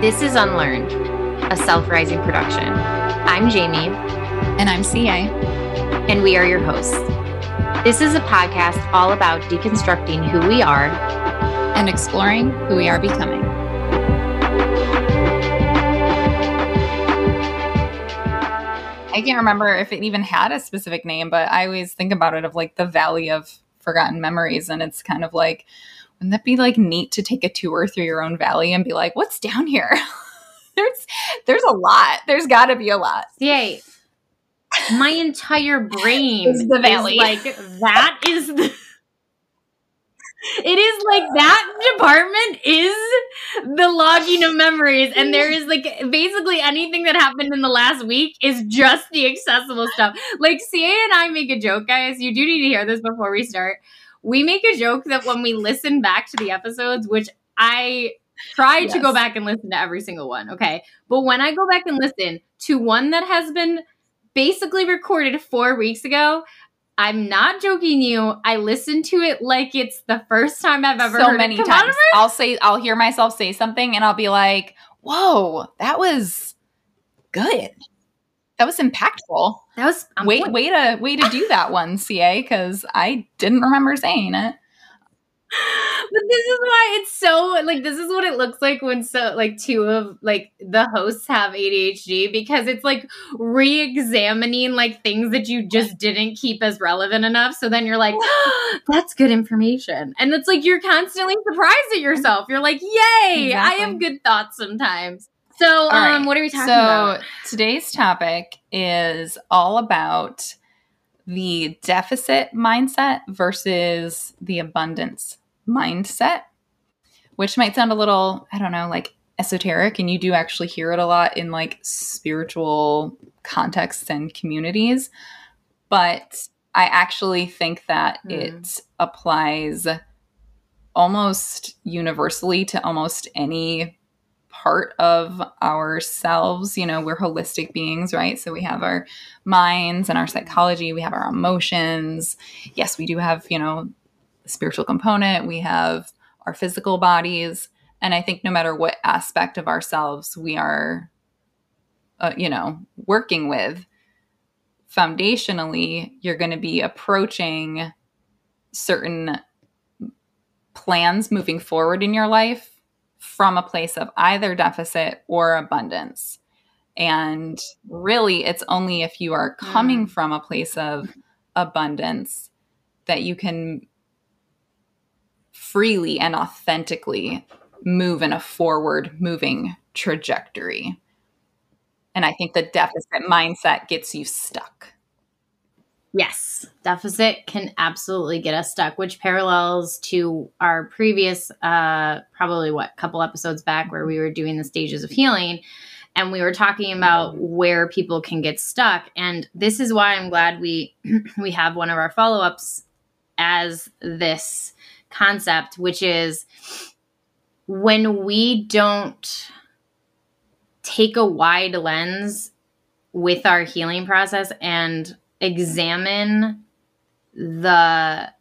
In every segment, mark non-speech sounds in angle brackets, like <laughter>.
This is Unlearned, a self rising production. I'm Jaime. And I'm CA. And we are your hosts. This is a podcast all about deconstructing who we are and exploring who we are becoming. I can't remember if it even had a specific name, but I always think about it of like the Valley of Forgotten Memories. And it's kind of like, wouldn't that be like neat to take a tour through your own valley and be like, what's down here? <laughs> there's there's a lot. There's got to be a lot. Yay. My entire <laughs> brain is the valley. Is like that is the <laughs> it is like that department is the logging of memories and there is like basically anything that happened in the last week is just the accessible stuff like ca and i make a joke guys you do need to hear this before we start we make a joke that when we listen back to the episodes, which I try yes. to go back and listen to every single one, okay? But when I go back and listen to one that has been basically recorded four weeks ago, I'm not joking you. I listen to it like it's the first time I've ever so heard many times. I'll say I'll hear myself say something and I'll be like, "Whoa, that was good." That was impactful. That was um, wait, way to way to do that one, <laughs> CA, because I didn't remember saying it. But this is why it's so like this is what it looks like when so like two of like the hosts have ADHD because it's like re-examining like things that you just didn't keep as relevant enough. So then you're like, oh, <gasps> <gasps> that's good information. And it's like you're constantly surprised at yourself. You're like, yay, exactly. I have good thoughts sometimes. So, um, right. what are we talking so, about? today's topic is all about the deficit mindset versus the abundance mindset, which might sound a little, I don't know, like esoteric. And you do actually hear it a lot in like spiritual contexts and communities. But I actually think that mm. it applies almost universally to almost any part of ourselves. You know, we're holistic beings, right? So we have our minds and our psychology, we have our emotions. Yes, we do have, you know, spiritual component, we have our physical bodies. And I think no matter what aspect of ourselves we are, uh, you know, working with, foundationally, you're going to be approaching certain plans moving forward in your life from a place of either deficit or abundance. And really, it's only if you are coming mm. from a place of abundance that you can freely and authentically move in a forward moving trajectory. And I think the deficit mindset gets you stuck. Yes, deficit can absolutely get us stuck, which parallels to our previous, uh, probably what, couple episodes back where we were doing the stages of healing and we were talking about where people can get stuck. And this is why I'm glad we <clears throat> we have one of our follow ups as this concept, which is when we don't take a wide lens with our healing process and examine the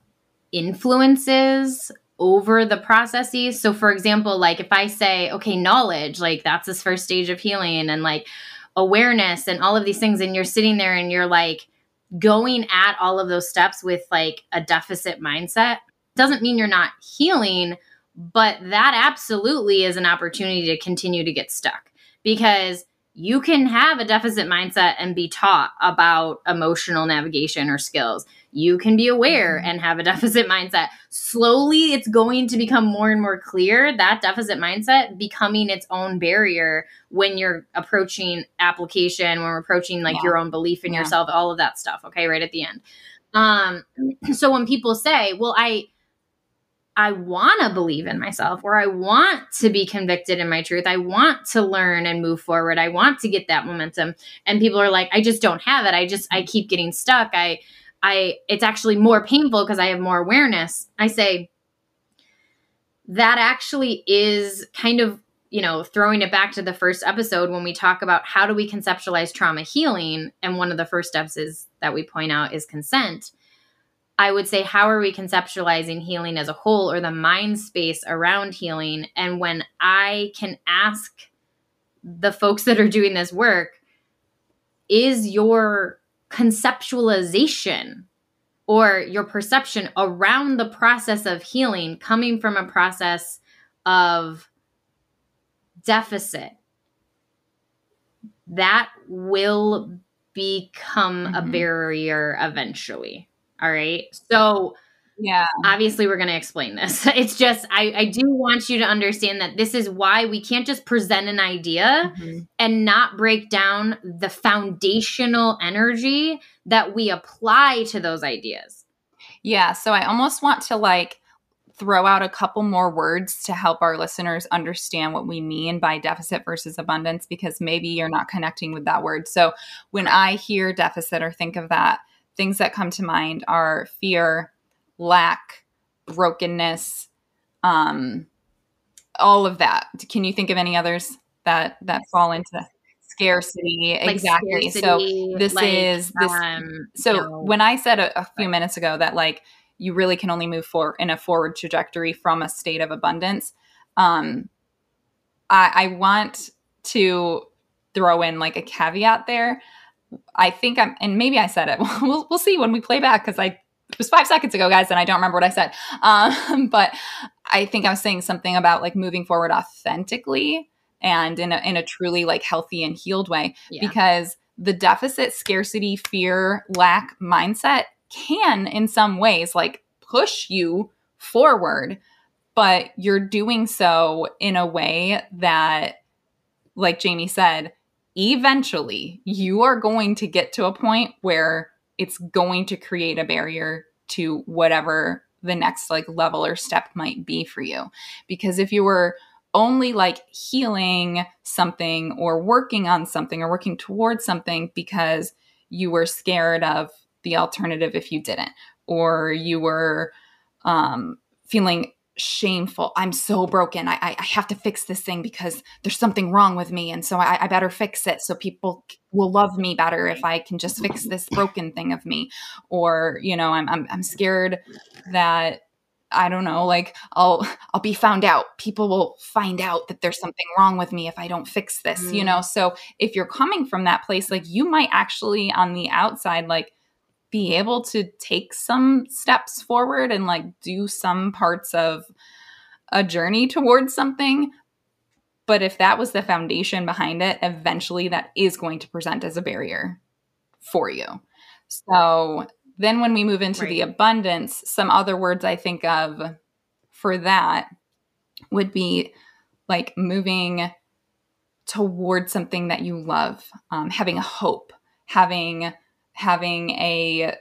influences over the processes. So, for example, like if I say, okay, knowledge, like that's this first stage of healing, and like awareness and all of these things, and you're sitting there and you're like going at all of those steps with like a deficit mindset, doesn't mean you're not healing, but that absolutely is an opportunity to continue to get stuck because you can have a deficit mindset and be taught about emotional navigation or skills. You can be aware mm-hmm. and have a <laughs> deficit mindset. Slowly, it's going to become more and more clear that deficit mindset becoming its own barrier when you're approaching application, when we're approaching like yeah. your own belief in yeah. yourself, all of that stuff. Okay, right at the end. Um, <clears throat> so when people say, well, I, I want to believe in myself or I want to be convicted in my truth. I want to learn and move forward. I want to get that momentum. And people are like, I just don't have it. I just, I keep getting stuck. I, I, it's actually more painful because I have more awareness. I say, that actually is kind of, you know, throwing it back to the first episode when we talk about how do we conceptualize trauma healing. And one of the first steps is that we point out is consent I would say, how are we conceptualizing healing as a whole or the mind space around healing? And when I can ask the folks that are doing this work, is your conceptualization or your perception around the process of healing coming from a process of deficit? That will become mm-hmm. a barrier eventually. All right. So, yeah. Obviously, we're going to explain this. <laughs> It's just, I, I do want you to understand that this is why we can't just present an idea mm-hmm. and not break down the foundational energy that we apply to those ideas. Yeah. So I almost want to like throw out a couple more words to help our listeners understand what we mean by deficit versus abundance because maybe you're not connecting with that word. So when I hear deficit or think of that, things that come to mind are fear, lack, brokenness, um, all of that. Can you think of any others that that fall into scarcity? Like exactly. Scarcity, so this like, is this. Um, so you know, when I said a, a few minutes ago that like you really can only move forward in a forward trajectory from a state of abundance, um, I, I want to throw in like a caveat there I think I'm, and maybe I said it. <laughs> we'll, we'll see when we play back because I it was five seconds ago, guys, and I don't remember what I said. <laughs> Um, but I think I was saying something about like moving forward authentically and in a, in a truly like healthy and healed way yeah. because the deficit, scarcity, fear, lack mindset can in some ways like push you forward, but you're doing so in a way that, like Jaime said, eventually you are going to get to a point where it's going to create a barrier to whatever the next like level or step might be for you. Because if you were only like healing something or working on something or working towards something because you were scared of the alternative if you didn't, or you were um, feeling shameful. I'm so broken. I, I, I, have to fix this thing because there's something wrong with me. And so I, I better fix it so people will love me better if I can just fix this broken thing of me. Or, you know, I'm, I'm, I'm scared that I don't know, like I'll I'll be found out. People will find out that there's something wrong with me if I don't fix this, mm. you know. So if you're coming from that place, like you might actually on the outside like be able to take some steps forward and like do some parts of a journey towards something. But if that was the foundation behind it, eventually that is going to present as a barrier for you. So then when we move into right. the abundance, some other words I think of for that would be like moving towards something that you love, um, having a hope, having having a,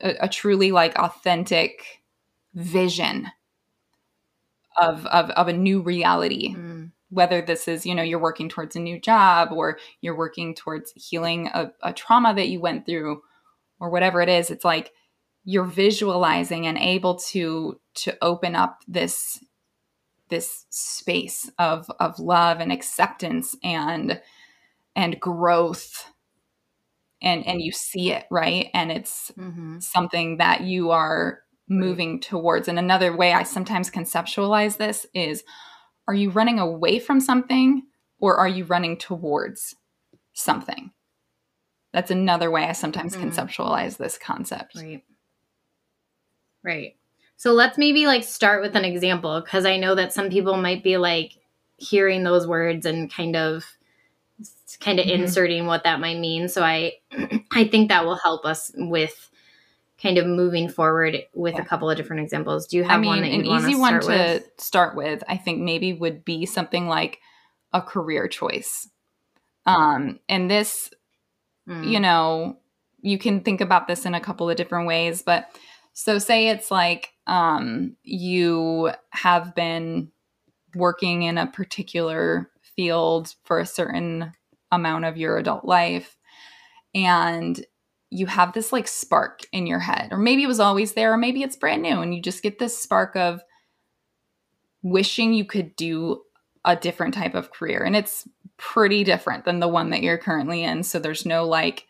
a, a truly like authentic vision of of, of a new reality mm. whether this is you know you're working towards a new job or you're working towards healing a, a trauma that you went through or whatever it is it's like you're visualizing and able to to open up this this space of of love and acceptance and and growth and and you see it right? And it's mm-hmm. something that you are moving towards. And another way i sometimes conceptualize this is are you running away from something or are you running towards something? That's another way i sometimes mm-hmm. conceptualize this concept. Right. Right. So let's maybe like start with an example because i know that some people might be like hearing those words and kind of kind of mm-hmm. inserting what that might mean. So I <clears throat> I think that will help us with kind of moving forward with yeah. a couple of different examples. Do you have I mean, one that you an easy one to with? start with? I think maybe would be something like a career choice. Um, and this, mm. you know, you can think about this in a couple of different ways, but so say it's like um, you have been working in a particular field for a certain amount of your adult life and you have this like spark in your head or maybe it was always there or maybe it's brand new and you just get this spark of wishing you could do a different type of career and it's pretty different than the one that you're currently in so there's no like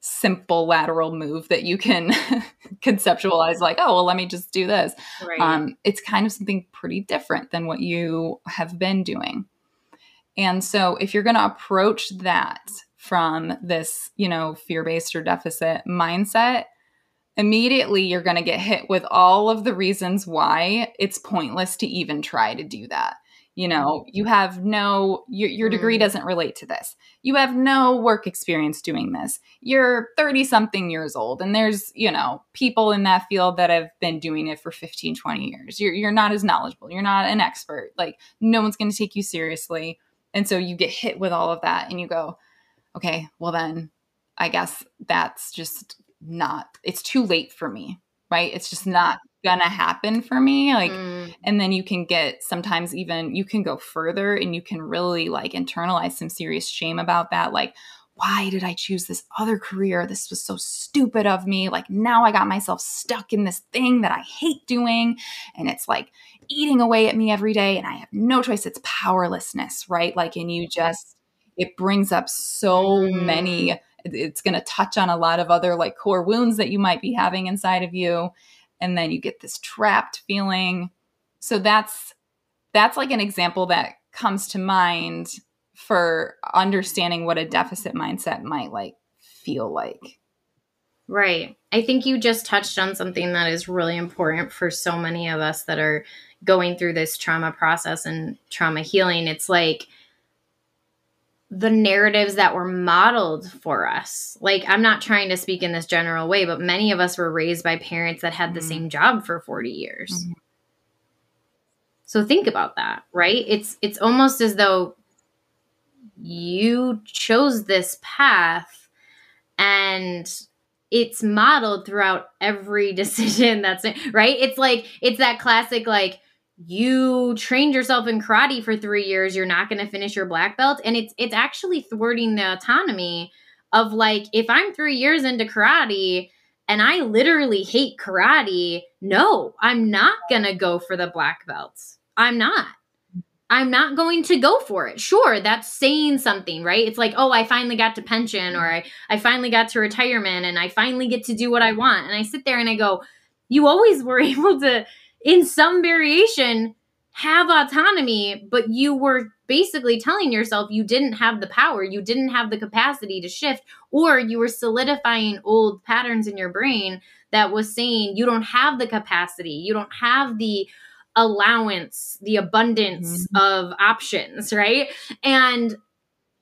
simple lateral move that you can <laughs> conceptualize like oh well let me just do this right. um, it's kind of something pretty different than what you have been doing and so if you're going to approach that from this you know fear-based or deficit mindset immediately you're going to get hit with all of the reasons why it's pointless to even try to do that. You know you have no your, your degree mm. doesn't relate to this. You have no work experience doing this. You're 30 something years old and there's you know people in that field that have been doing it for 15 20 years. You're, you're not as knowledgeable. You're not an expert. Like no one's going to take you seriously and so you get hit with all of that and you go okay well then i guess that's just not it's too late for me right it's just not gonna happen for me like mm. and then you can get sometimes even you can go further and you can really like internalize some serious shame about that like why did i choose this other career this was so stupid of me like now i got myself stuck in this thing that i hate doing and it's like eating away at me every day and i have no choice it's powerlessness right like and you just it brings up so mm. many it's going to touch on a lot of other like core wounds that you might be having inside of you and then you get this trapped feeling. So that's that's like an example that comes to mind for understanding what a deficit mindset might like feel like. Right. I think you just touched on something that is really important for so many of us that are going through this trauma process and trauma healing. It's like the narratives that were modeled for us. Like, I'm not trying to speak in this general way, but many of us were raised by parents that had the mm-hmm. same job for 40 years. Mm-hmm. So think about that, right? It's it's almost as though you chose this path and it's modeled throughout every <laughs> decision that's right. It's like it's that classic like you trained yourself in karate for three years you're not going to finish your black belt and it's it's actually thwarting the autonomy of like if i'm three years into karate and i literally hate karate no i'm not going to go for the black belts i'm not i'm not going to go for it. Sure that's saying something right? It's like oh i finally got to pension or i, I finally got to retirement and i finally get to do what i want. And i sit there and i go you always were <laughs> able to in some variation have autonomy, but you were basically telling yourself you didn't have the power, you didn't have the capacity to shift, or you were solidifying old patterns in your brain that was saying you don't have the capacity, you don't have the allowance, the abundance mm-hmm. of options, right? And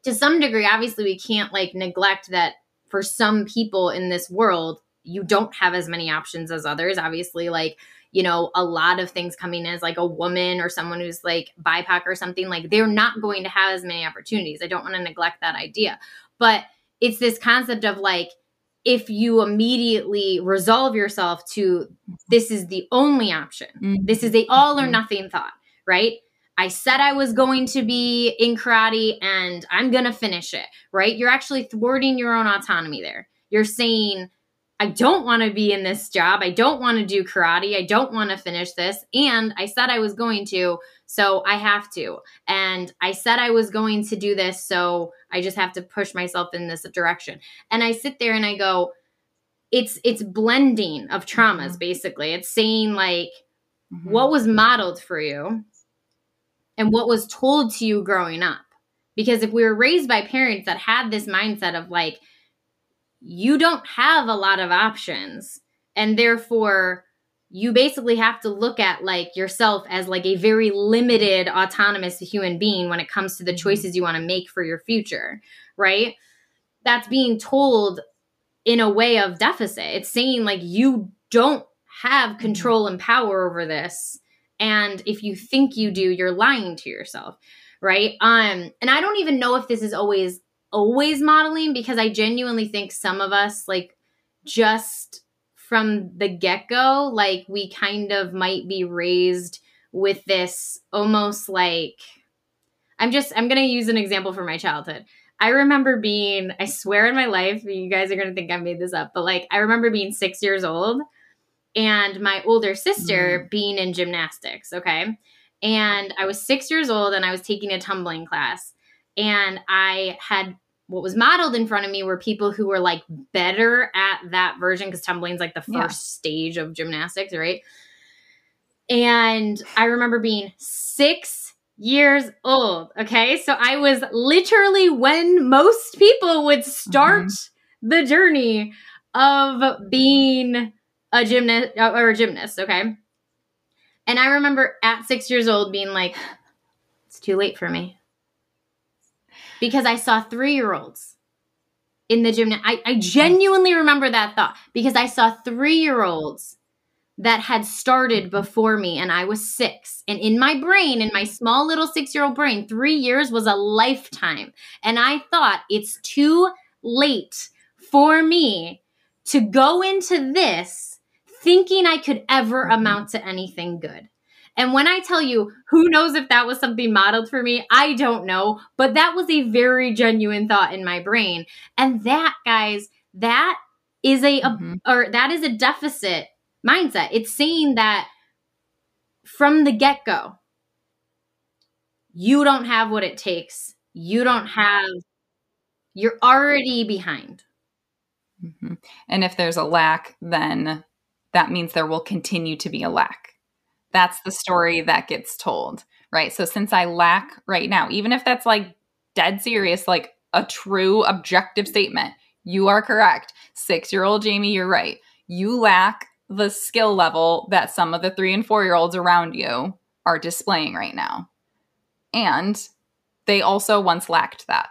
to some degree, obviously, we can't like neglect that for some people in this world, you don't have as many options as others. Obviously, like you know, a lot of things coming as like a woman or someone who's like BIPOC or something, like they're not going to have as many opportunities. I don't want to neglect that idea. But it's this concept of like, if you immediately resolve yourself to this is the only option, mm-hmm. this is the all or mm-hmm. nothing thought, right? I said I was going to be in karate and I'm going to finish it, right? You're actually thwarting your own autonomy there. You're saying, I don't want to be in this job. I don't want to do karate. I don't want to finish this. And I said I was going to, so I have to. And I said I was going to do this, so I just have to push myself in this direction. And I sit there and I go, it's it's blending of traumas mm-hmm. basically. It's saying like mm-hmm. what was modeled for you and what was told to you growing up. Because if we were raised by parents that had this mindset of like you don't have a lot of options. And therefore you basically have to look at like yourself as like a very limited autonomous human being when it comes to the mm-hmm. choices you want to make for your future right? That's being told in a way of deficit. It's saying like you don't have mm-hmm. control and power over this. And if you think you do you're lying to yourself right? Um and i don't even know if this is always always modeling because I genuinely think some of us, like, just from the get go, like, we kind of might be raised with this almost like I'm just, I'm going to use an example from my childhood. I remember being, I swear in my life, you guys are going to think I made this up, but like, I remember being six years old and my older sister mm. being in gymnastics. Okay. And I was six years old and I was taking a tumbling class and I had what was modeled in front of me were people who were like better at that version because tumbling's like the first Yeah. stage of gymnastics, right? And I remember being six years old. Okay. So I was literally when most people would start mm-hmm. the journey of being a gymnast uh, or a gymnast. Okay. And I remember at six years old being like, it's too late for me. Because I saw three year olds in the gym. I, I genuinely remember that thought because I saw three year olds that had started before me and I was six. And in my brain, in my small little six year old brain, three years was a lifetime. And I thought it's too late for me to go into this thinking I could ever Mhm. amount to anything good. And when I tell you, who knows if that was something modeled for me? I don't know. But that was a very genuine thought in my brain. And that, guys, that is a, a Mhm. or that is a deficit mindset. It's saying that from the get go, you don't have what it takes. You don't have, you're already behind. Mhm. And if there's a lack, then that means there will continue to be a lack. That's the story that gets told, right? So since I lack right now, even if that's like dead serious, like a true objective statement, you are correct. Six year old Jaime, you're right. You lack the skill level that some of the three and four year olds around you are displaying right now. And they also once lacked that.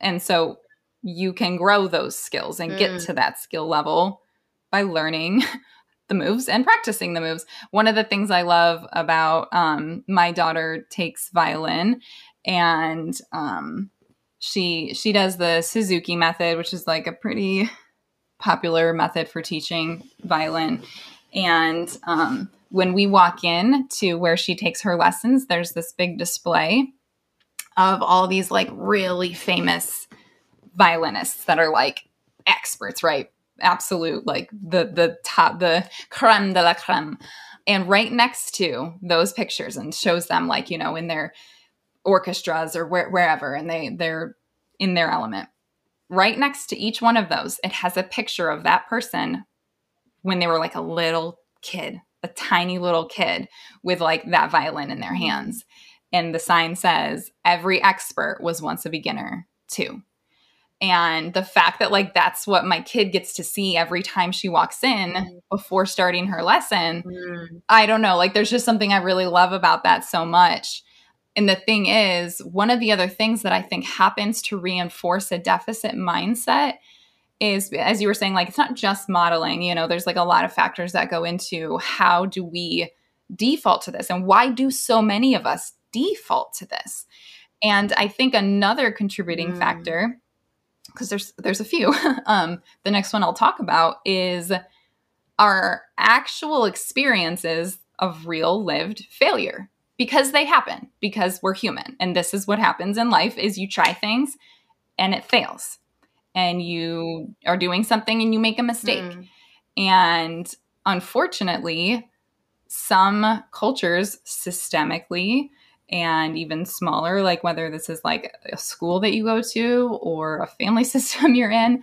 And so you can grow those skills and get Mm. to that skill level by learning <laughs> the moves and practicing the moves. One of the things I love about um, my daughter takes violin and um, she she does the Suzuki method, which is like a pretty popular method for teaching violin. And um, when we walk in to where she takes her lessons, there's this big display of all these like really famous violinists that are like experts, right? Absolute, like the the top, the creme de la creme. And right next to those pictures, and shows them like you know in their orchestras or where, wherever, and they they're in their element. Right next to each one of those, it has a picture of that person when they were like a little kid, a tiny little kid with like that violin in their hands. And the sign says, every expert was once a beginner too. And the fact that like that's what my kid gets to see every time she walks in before starting her lesson, I don't know, like there's just something I really love about that so much. And the thing is, one of the other things that I think happens to reinforce a deficit mindset is as you were saying like it's not just modeling, you know, there's like a lot of factors that go into how do we default to this and why do so many of us default to this? And I think another contributing Mm. factor because there's there's a few. <laughs> um, the next one I'll talk about is our actual experiences of real lived failure because they happen because we're human and this is what happens in life is you try things and it fails and you are doing something and you make a mistake Mm. and unfortunately, some cultures systemically and even smaller, like whether this is like a school that you go to or a family <laughs> system you're in,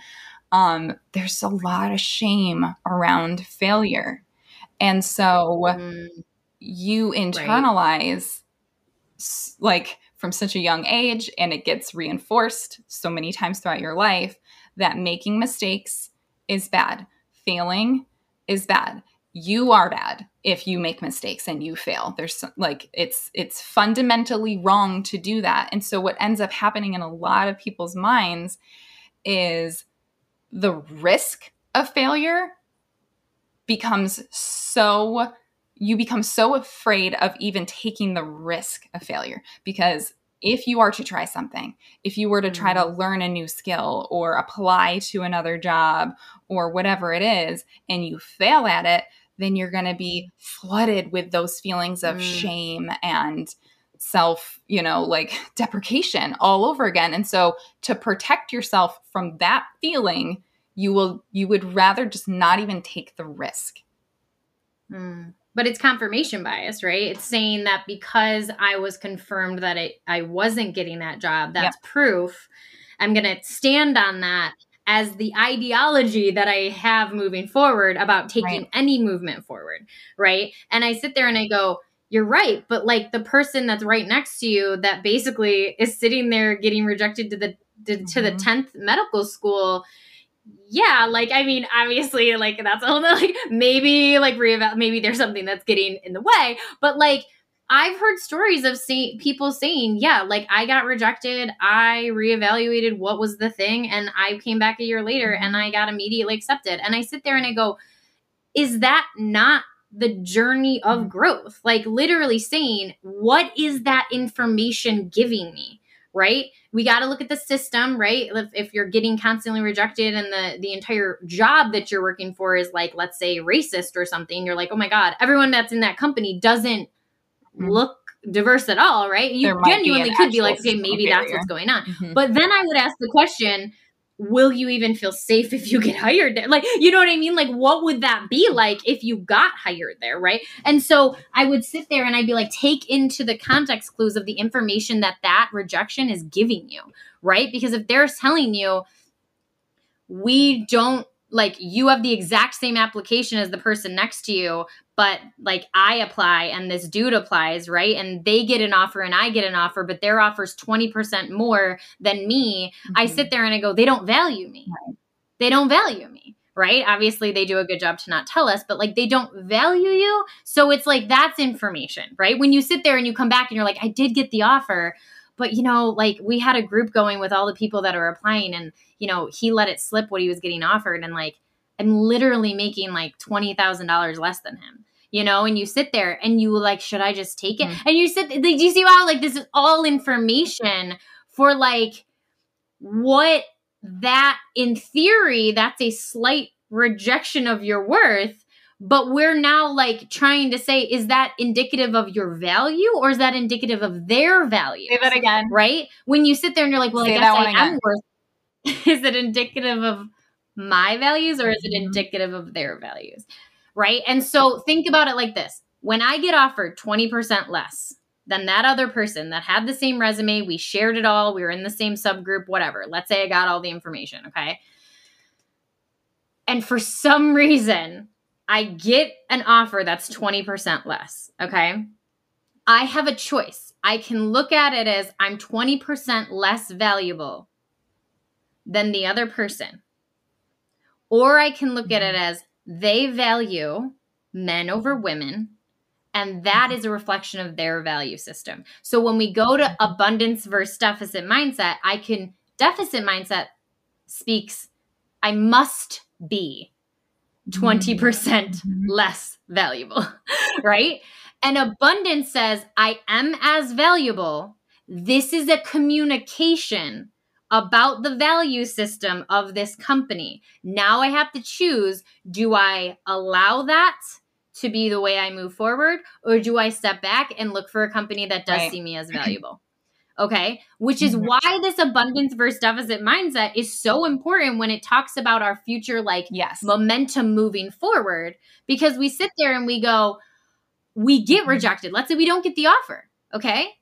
um, there's a lot of shame around failure. And so Mm. you internalize s- like from such a young age and it gets reinforced so many times throughout your life that making mistakes is bad failing is bad you are bad if you make mistakes and you fail. There's like it's it's fundamentally wrong to do that. And so what ends up happening in a lot of people's minds is the risk of failure becomes so you become so afraid of even taking the risk of failure. Because if you are to try something, if you were to try to mm-hmm. learn a new skill or apply to another job or whatever it is, and you fail at it, then you're going to be flooded with those feelings of Mm. shame and self, you know, like <laughs> deprecation all over again. And so to protect yourself from that feeling, you will you would rather just not even take the risk. Mm. But it's confirmation bias, right? It's saying that because I was confirmed that it, I wasn't getting that job, that's proof I'm going to stand on that as the ideology that I have moving forward about taking right. any movement forward, right? And I sit there and I go, you're right, but like the person that's right next to you that basically is sitting there getting rejected to the to, mm-hmm. to the 10th mm-hmm. medical school yeah, like I mean, obviously, like that's all. Like maybe, like reeval, maybe there's something that's getting in the way. But like I've heard stories of say, people saying, yeah, like I got rejected. I reevaluated what was the thing, and I came back a year later and I got immediately accepted. And I sit there and I go, is that not the journey of mm-hmm. growth? Like literally saying, what is that information giving me? Right? We got to look at the system, right? If, if you're getting constantly rejected and the the entire job that you're working for is like, let's say, racist or something, you're like, oh my god, everyone that's in that company doesn't mm-hmm. look diverse at all, right? You genuinely could be like, okay, maybe barrier. that's what's going on. Mm-hmm. But then I would ask the question, will you even feel safe if you get <laughs> hired there? Like, you know what I mean? Like, what would that be like if you got hired there, right? And so I would sit there and I'd be like, take into the context clues of the information that that rejection is giving you, right? Because if they're telling you, we don't like you have the exact same application as the person next to you but like I apply and this dude applies, right? And they get an offer and I get an offer, but their offer's 20% more than me. Mm-hmm. I sit there and I go, they don't value me. Right. They don't value me, right? Obviously, they do a good job to not tell us, but like they don't value you. So it's like that's information, right? When you sit there and you come back and you're like, I did get the offer, but you know, like we had a group going with all the people that are applying and, you know, he let it slip what he was getting offered and like, I'm literally making like $20,000 less than him you know, and you sit there and you like, should I just take it? Mm-hmm. And you sit, do you see how like this is all information for like what that in theory, that's a slight rejection of your worth. But we're now like trying to say, is that indicative of your value or is that indicative of their value? Say that again. Right? When you sit there and you're like, well, say I guess I am worth, <laughs> is it indicative of my values or is it mm-hmm. indicative of their values? right? And so think about it like this when I get offered 20% less than that other person that had the same resume, we shared it all, we were in the same subgroup, whatever. Let's say I got all the information, okay? And for some reason, I get an offer that's 20% less, okay? I have a choice. I can look at it as I'm 20% less valuable than the other person. Or I can look at it mm-hmm. as they value men over women and that is a mm-hmm. reflection of their value system. So when we go to mm-hmm. abundance versus deficit mindset, I can deficit mindset speaks I must be 20% mm-hmm. less valuable, <laughs> right? And abundance says I am as valuable. This is a communication about the value system of this company. Now I have to choose do I allow that to be the way I move forward, or do I step back and look for a company that does right. see me as <clears throat> valuable? Okay. Which is mm-hmm. why this abundance versus deficit mindset is so important when it talks about our future, like yes. momentum moving forward, because we sit there and we go, we get mm-hmm. rejected. Let's say we don't get the offer. Okay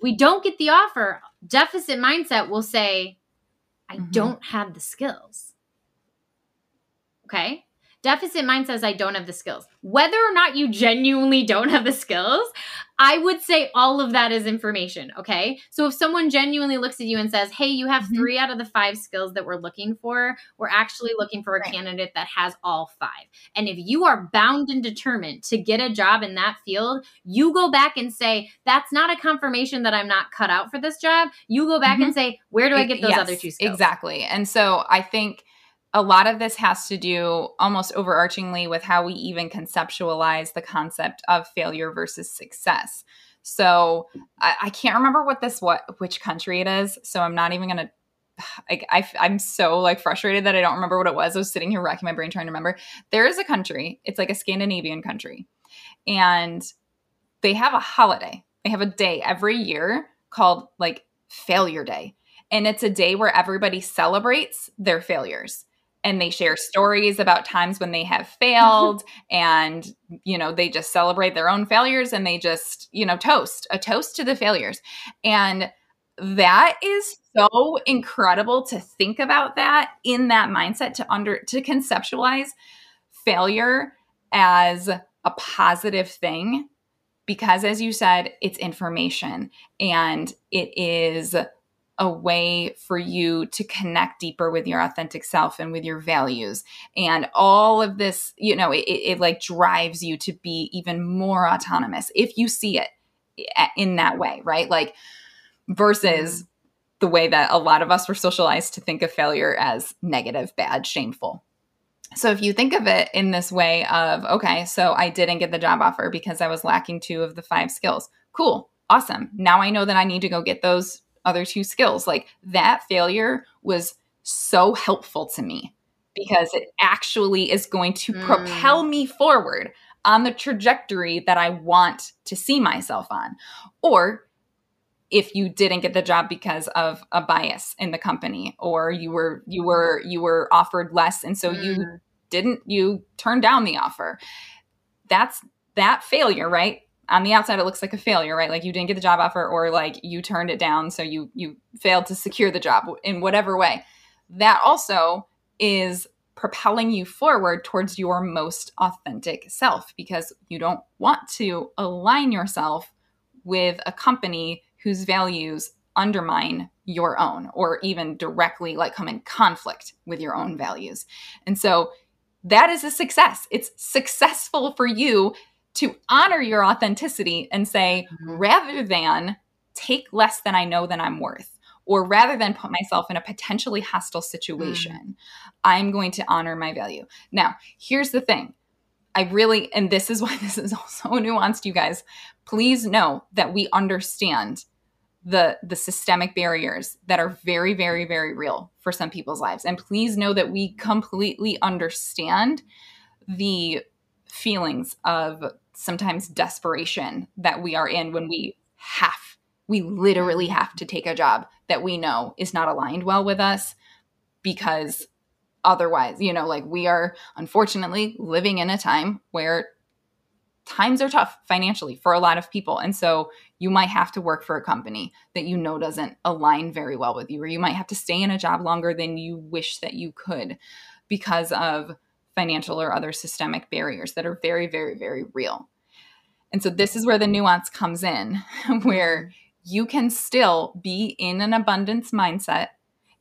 we don't get the offer, deficit mindset will say, I mm-hmm. don't have the skills. Okay. Deficit mind says, I don't have the skills. Whether or not you genuinely don't have the skills, I would say all of that is information. Okay. So if someone genuinely looks at you and says, Hey, you have mm-hmm. three out of the five skills that we're looking for, we're actually looking for a right. candidate that has all five. And if you are bound and determined to get a job in that field, you go back and say, That's not a confirmation that I'm not cut out for this job. You go back mm-hmm. and say, Where do I get those yes, other two skills? Exactly. And so I think a lot of this has to do almost overarchingly with how we even conceptualize the concept of failure versus success. So I, I can't remember what this what which country it is. So I'm not even gonna. <sighs> I, I, I'm so like frustrated that I don't remember what it was. I was sitting here racking my brain trying to remember. There is a country. It's like a Scandinavian country, and they have a holiday. They have a day every year called like Failure Day, and it's a day where everybody celebrates their failures and they share stories about times when they have failed <laughs> and you know they just celebrate their own failures and they just you know toast a toast to the failures. And that is so incredible to think about that in that mindset to under to conceptualize failure as a positive thing because as you said it's information and it is a way for you to connect deeper with your authentic self and with your values and all of this you know it, it like drives you to be even more autonomous if you see it eh, in that way right like versus mm-hmm. the way that a lot of us were socialized to think of failure as negative, bad, shameful. So if you think of it in this way of, okay, so I didn't get the job offer because I was lacking two of the five skills. Cool. Awesome. Now I know that I need to go get those other two skills. Like that failure was so helpful to me because it actually is going to mm. propel me forward on the trajectory that I want to see myself on. Or if you didn't get the job because of a bias in the company or you were you were you were offered less and so mm. you didn't you turned down the offer that's that failure right on the outside it looks like a failure right like you didn't get the job offer or like you turned it down so you you failed to secure the job in whatever way that also is propelling you forward towards your most authentic self because you don't want to align yourself with a company whose values undermine your own or even directly like come in conflict with your own values. And so that is a success. It's successful for you to honor your authenticity and say, mm-hmm. rather than take less than I know that I'm worth, or rather than put myself in a potentially hostile situation, mm. I'm going to honor my value. Now, here's the thing. I really, and this is <laughs> why this is also nuanced, you guys. Please know that we understand the the systemic barriers that are very very very real for some people's lives and please know that we completely understand the feelings of sometimes desperation that we are in when we have we literally have to take a job that we know is not aligned well with us because otherwise you know like we are unfortunately living in a time where times are tough financially for a lot of people. And so you might have to work for a company that you know doesn't align very well with you, or you might have to stay in a job longer than you wish that you could because of financial or other systemic barriers that are very, very, very real. And so this is where the nuance comes in, <laughs> where mm-hmm. you can still be in an abundance mindset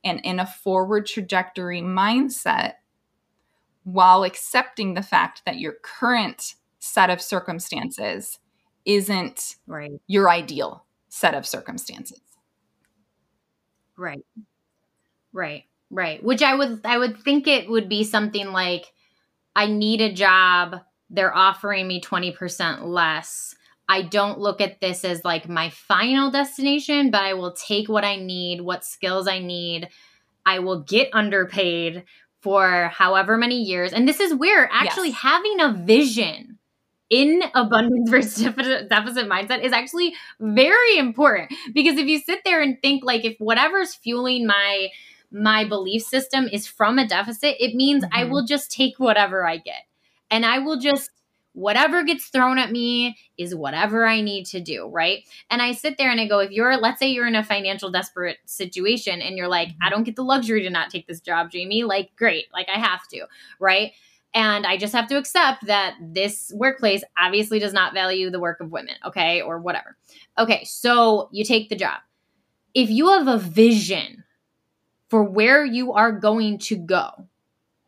and in a forward trajectory mindset while accepting the fact that your current set of circumstances isn't right. your ideal set of circumstances. Right. Right. Right. Which I would I would think it would be something like I need a job, they're offering me 20% less. I don't look at this as like my final destination, but I will take what I need, what skills I need. I will get underpaid for however many years. And this is where actually yes. having a vision in abundance <laughs> versus deficit mindset is actually very important because if you sit there and think like if whatever's fueling my my belief system is from a deficit it means mm-hmm. i will just take whatever i get and i will just whatever gets thrown at me is whatever I need to do, right? And I sit there and I go, if you're, let's say you're in a financial desperate situation and you're like, I mm-hmm. don't get the luxury to not take this job, Jaime, like, great, like I have to, right? And I just have to accept that this workplace obviously does not value the work of women, okay, or whatever. Okay, so you take the job. If you have a vision for where you are going to go,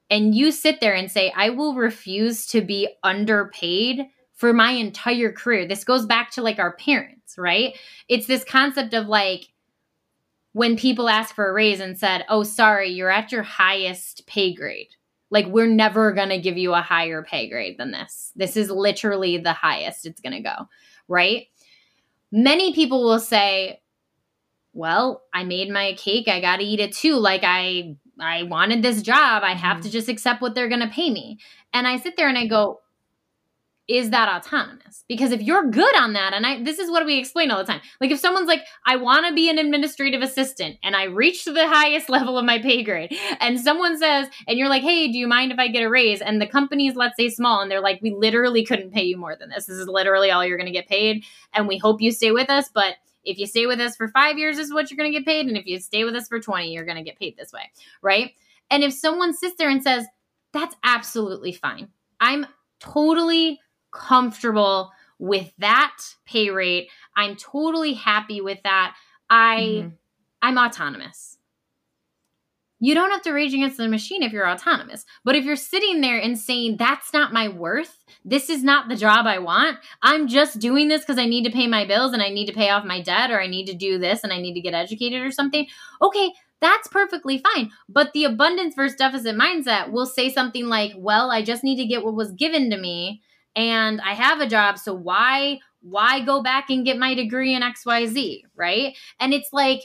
and you sit there and say, I will refuse to be underpaid for my entire career. This goes back to like our parents, right? It's this concept of like, when people ask for a raise and said, Oh, sorry, you're at your highest pay grade like, we're never going to give you a higher pay grade than this. This is literally the highest it's going to go, right? Many people will say, well, I made my cake. I got to eat it too. Like, I I wanted this job. I have mm-hmm. to just accept what they're going to pay me. And I sit there and I go, is that autonomous? Because if you're good on that, and I this is what we explain all the time. Like if someone's like, I want to be an administrative assistant and I reach the <laughs> highest level of my pay grade, and someone says, and you're like, hey, do you mind if I get a raise? And the company's let's say small, and they're like, we literally couldn't pay you more than this. This is literally all you're gonna get paid, and we hope you stay with us, but if you stay with us for five years, this is what you're going to get paid. And if you stay with us for 20, you're going to get paid this way. Right. And if someone sits there and says, that's absolutely fine, I'm totally comfortable with that pay rate. I'm totally happy with that. I mm-hmm. I'm autonomous. You don't have to rage against the machine if you're autonomous. But if you're sitting there and saying, that's not my worth, this is not the job I want, I'm just doing this because I need to pay my bills and I need to pay off my debt or I need to do this and I need to get educated or something, okay, that's perfectly fine. But the abundance versus deficit mindset will say something like, well, I just need to get what was given to me and I have a job. So why why go back and get my degree in XYZ, right? And it's like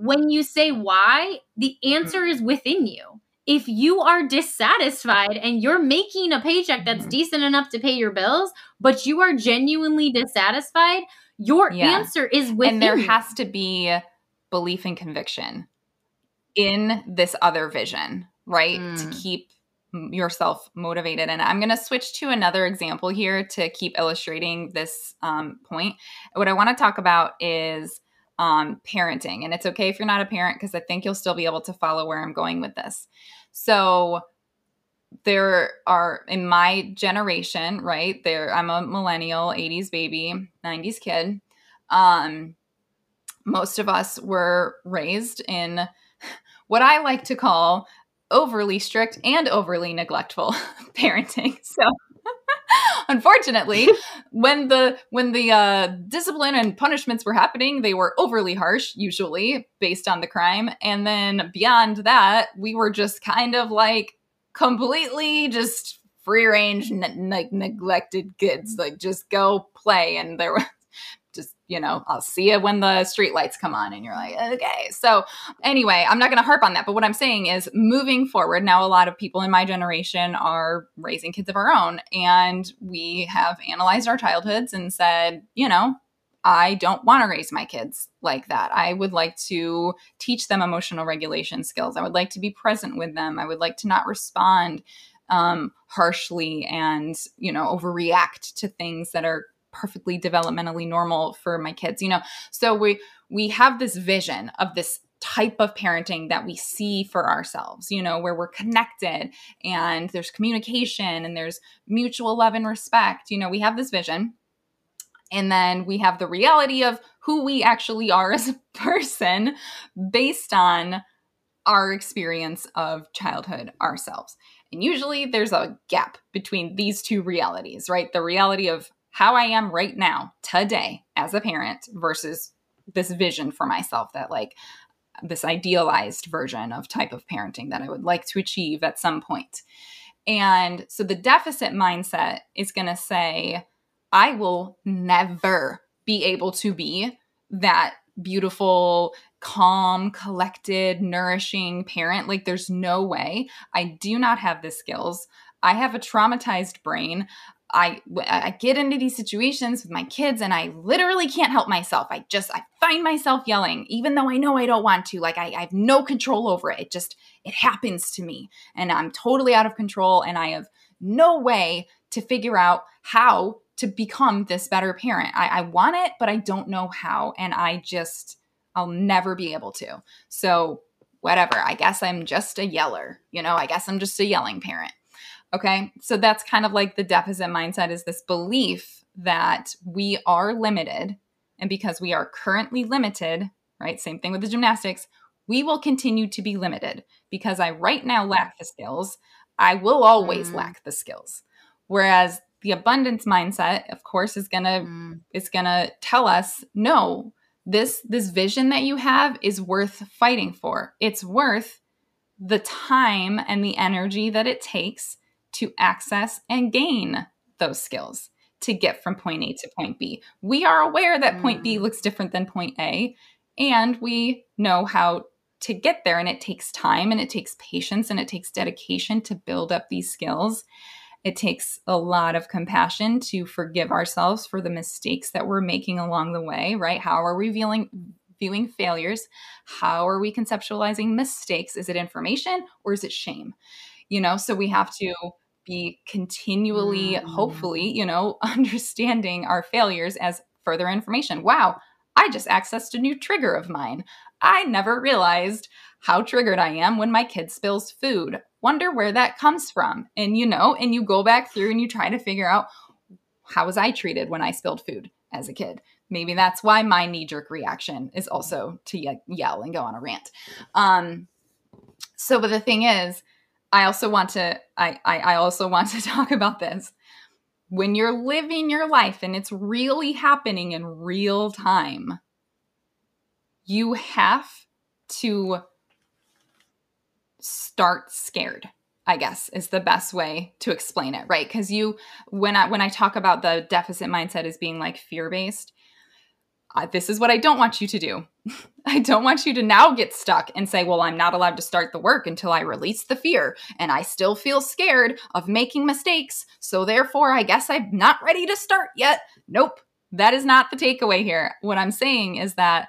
when you say why, the answer is within you. If you are dissatisfied and you're making a paycheck that's mm-hmm. decent enough to pay your bills, but you are genuinely dissatisfied, your yeah. answer is within. And there you. has to be belief and conviction in this other vision, right? Mm. To keep yourself motivated. And I'm going to switch to another example here to keep illustrating this um, point. What I want to talk about is um, parenting. And it's okay if you're not a parent because I think you'll still be able to follow where I'm going with this. So, there are in my generation, right? There, I'm a millennial, 80s baby, 90s kid. Um, most of us were raised in what I like to call overly strict and overly neglectful <laughs> parenting. So unfortunately, when the when the uh, discipline and punishments were happening, they were overly harsh, usually based on the crime, and then beyond that, we were just kind of like completely just free range, ne- like neglected kids, like just go play, and there just you know i'll see you when the street lights come on and you're like okay so anyway i'm not going to harp on that but what i'm saying is moving forward now a lot of people in my generation are raising kids of our own and we have analyzed our childhoods and said you know I don't want to raise my kids like that. I would like to teach them emotional regulation skills. I would like to be present with them. I would like to not respond um, harshly and, you know, overreact to things that are perfectly developmentally normal for my kids you know so we we have this vision of this type of parenting that we see for ourselves, you know, where we're connected and there's communication and there's mutual love and respect. You know, we have this vision. And then we have the reality of who we actually are <laughs> as a person based on our experience of childhood ourselves. And usually there's a gap between these two realities, right? The reality of how I am right now, today, as a parent versus this vision for myself that, like, this idealized version of type of parenting that I would like to achieve at some point. And so the deficit mindset is going to say, I will never be able to be that beautiful, calm, collected, nourishing parent. Like, there's no way. I do not have the skills. I have a traumatized brain. I I get into these situations with my kids and I literally can't help myself. I just I find myself yelling even though I know I don't want to. Like I, I have no control over it. It just it happens to me and I'm totally out of control and I have no way to figure out how to become this better parent. I, I want it, but I don't know how. And I just I'll never be able to. So whatever. I guess I'm just a yeller. You know, I guess I'm just a yelling parent. Okay. So that's kind of like the deficit mindset is this belief that we are limited. And because we are currently limited, right? Same thing with the gymnastics, we will continue to be limited because I right now lack the skills. I will always mm. lack the skills. Whereas the abundance mindset, of course, is gonna mm. is gonna tell us, no, this this vision that you have is worth fighting for. It's worth the time and the energy that it takes to access and gain those skills to get from point A to point B. We are aware that point B mm. looks different than point A, and we know how to get there. And it takes time and it takes patience and it takes dedication to build up these skills. It takes a lot of compassion to forgive ourselves for the mistakes that we're making along the way, right? How are we viewing, viewing failures? How are we conceptualizing mistakes? Is it information or is it shame? You know, so we have to be continually, mm. hopefully, you know, <laughs> understanding our failures as further information. Wow, I just accessed a new trigger of mine. I never realized how triggered I am when my kid spills food. Wonder where that comes from. And you know, and you go back through and you try to figure out how was I treated when I spilled food as a kid? Maybe that's why my knee jerk reaction is also to ye- yell and go on a rant. Um, so, but the thing is, I also want to I, I I also want to <laughs> talk about this. When you're living your life and it's really happening in real time, you have to start scared i guess is the best way to explain it right because you when i when i talk about the deficit mindset as being like fear based this is what I don't want you to do. <laughs> I don't want you to now get stuck and say, well, I'm not allowed to start the work until I release the fear. And I still feel scared of making mistakes. So therefore, I guess I'm not ready to start yet. Nope. That is not the takeaway here. What I'm saying is that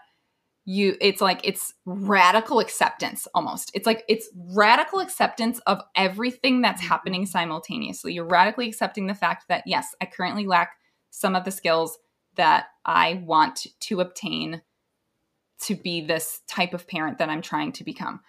you it's like it's radical acceptance almost it's like it's radical acceptance of everything that's happening simultaneously you're radically accepting the fact that yes i currently lack some of the skills that I want to obtain to be this type of parent that I'm trying to become.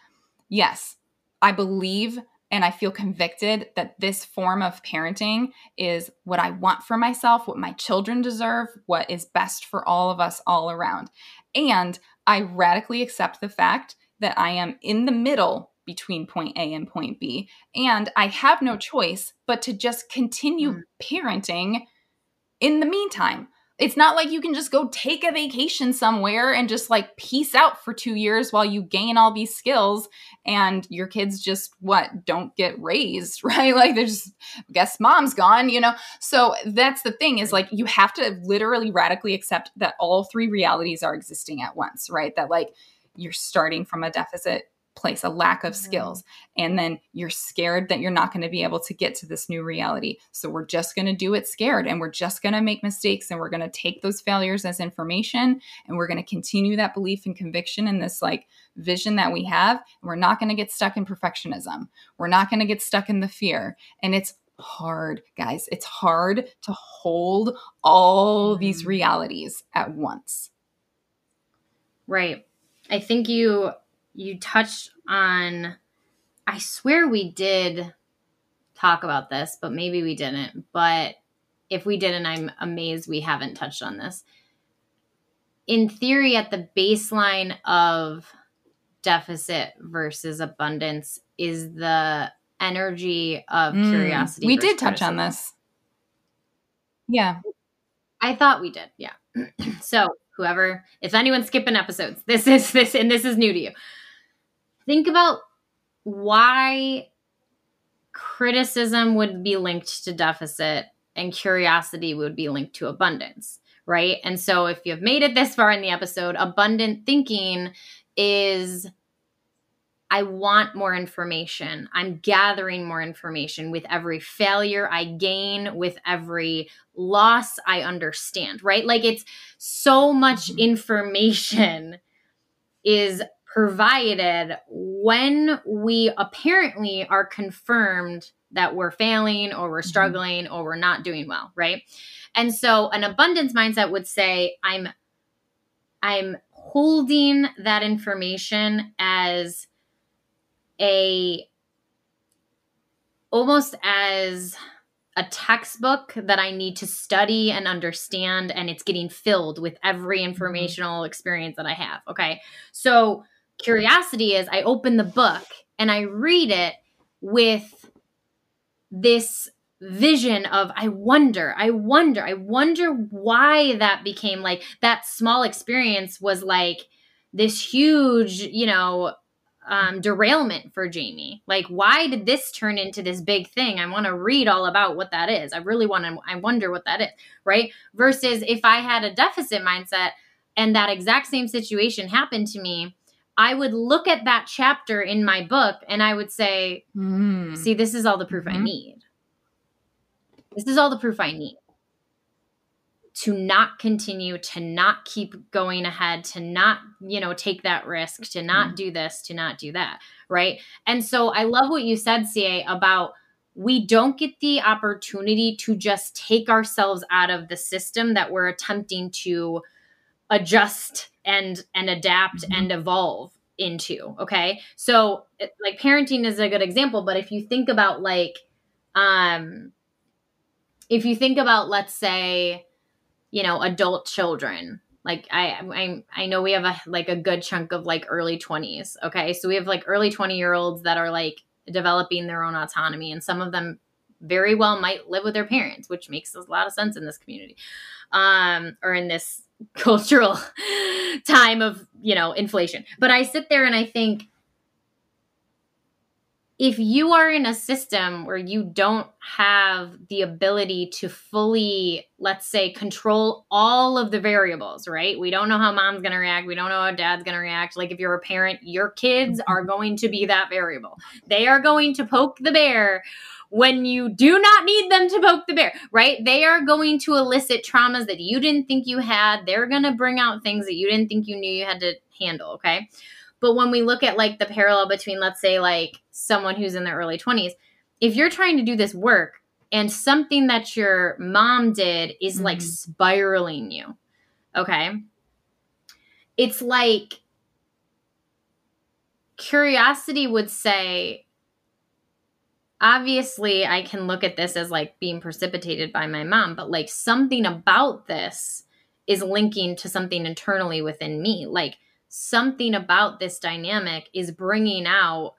Yes, I believe and I feel convicted that this form of parenting is what I want for myself, what my children deserve, what is best for all of us all around. And I radically accept the fact that I am in the middle between point A and point B. And I have no choice but to just continue mm. parenting in the meantime. It's not like you can just go take a vacation somewhere and just like peace out for two years while you gain all these skills and your kids just what don't get raised, <laughs> right? Like there's guess mom's gone, you know? So that's the thing is like you have to literally radically accept that all three realities are existing at once, right? That like you're starting from a deficit place, a lack of mm-hmm. skills. And then you're scared that you're not going to be able to get to this new reality. So we're just going to do it scared and we're just going to make mistakes and we're going to take those failures as information and we're going to continue that belief and conviction in this like vision that we have. And we're not going to get stuck in perfectionism. We're not going to get stuck in the fear. And it's hard, guys. It's hard to hold all these mm-hmm. realities at once. Right. I think you you touched on I swear we did talk about this, but maybe we didn't. But if we didn't, I'm amazed we haven't touched on this. In theory, at the baseline of deficit versus abundance is the energy of mm, curiosity. We did touch criticism. on this. Yeah. I thought we did. Yeah. <clears throat> so, whoever, if anyone's skipping episodes, this is this, and this is new to you think about why criticism would be linked to deficit and curiosity would be linked to abundance, right? And so if you've made it this far in the episode, abundant thinking is I want more information. I'm gathering more information. With every failure I gain, with every loss I understand, right? Like it's so much mm-hmm. information is provided when we apparently are confirmed that we're failing or we're mm-hmm. struggling mm-hmm. or we're not doing well, right? And so an abundance mindset would say I'm I'm holding that information as a almost as a textbook that I need to study and understand, and it's getting filled with every mm-hmm. informational experience that I have. Okay. So curiosity is I open the book and I read it with this vision of I wonder, I wonder, I wonder why that became like that small experience was like this huge, you know, um, derailment for Jaime. Like, why did this turn into this big thing? I want to read all about what that is. I really want to, I wonder what that is, right? Versus if I had a deficit mindset and that exact same situation happened to me, I would look at that chapter in my book and I would say, mm. see, this is all the proof mm-hmm. I need. This is all the proof I need to not continue, to not keep going ahead, to not, you know, take that risk, to not mm. do this, to not do that. Right. And so I love what you said, CA, about we don't get the opportunity to just take ourselves out of the system that we're attempting to adjust and and adapt mm-hmm. and evolve into okay so like parenting is a good example but if you think about like um if you think about let's say you know adult children like I, I i know we have a like a good chunk of like early 20s okay so we have like early 20 year olds that are like developing their own autonomy and some of them very well might live with their parents which makes a lot of sense in this community um or in this cultural <laughs> time of you know inflation but i sit there and i think if you are in a system where you don't have the ability to fully, let's say, control all of the variables, right? We don't know how mom's going to react. We don't know how dad's going to react. Like if you're a parent, your kids mm-hmm. are going to be that variable. They are going to poke the bear when you do not need them to poke the bear, right? They are going to elicit traumas that you didn't think you had. They're going to bring out things that you didn't think you knew you had to handle, okay? But when we look at like the parallel between, let's say, like someone who's in their early 20s, if you're trying to do this work and something that your mom did is mm-hmm. like spiraling you, okay? It's like curiosity would say, obviously, I can look at this as like being precipitated by my mom, but like something about this is linking to something internally within me. Like, something about this dynamic is bringing out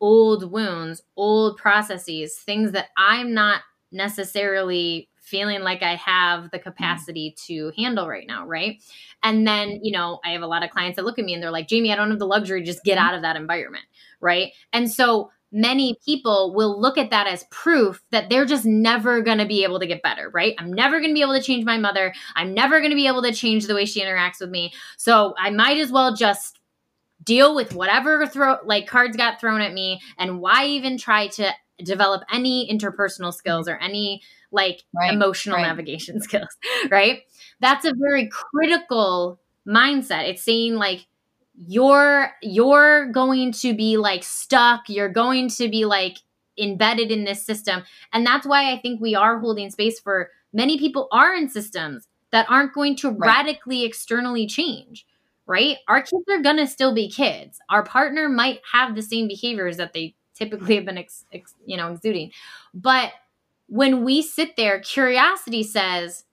old wounds, old processes, things that I'm not necessarily feeling like I have the mm-hmm. capacity to handle right now, right? And then, you know, I have a lot of clients that look at me and they're like, Jaime, I don't have the luxury to just get mm-hmm. out of that environment, right? And so many people will look at that as proof that they're just never going to be able to get better, right? I'm never going to be able to change my mother. I'm never going to be able to change the way she interacts with me. So I might as well just deal with whatever throw like cards got thrown at me and why even try to develop any interpersonal skills or any like right, emotional right. navigation <laughs> skills, right? That's a very critical mindset. It's saying like you're you're going to be like stuck. You're going to be like embedded in this system. And that's why i think we are holding space for many people are in systems that aren't going to right. radically externally change right? Our kids are going to still be kids. Our partner might have the same behaviors that they typically have been ex, ex, you know exuding. But when we sit there curiosity says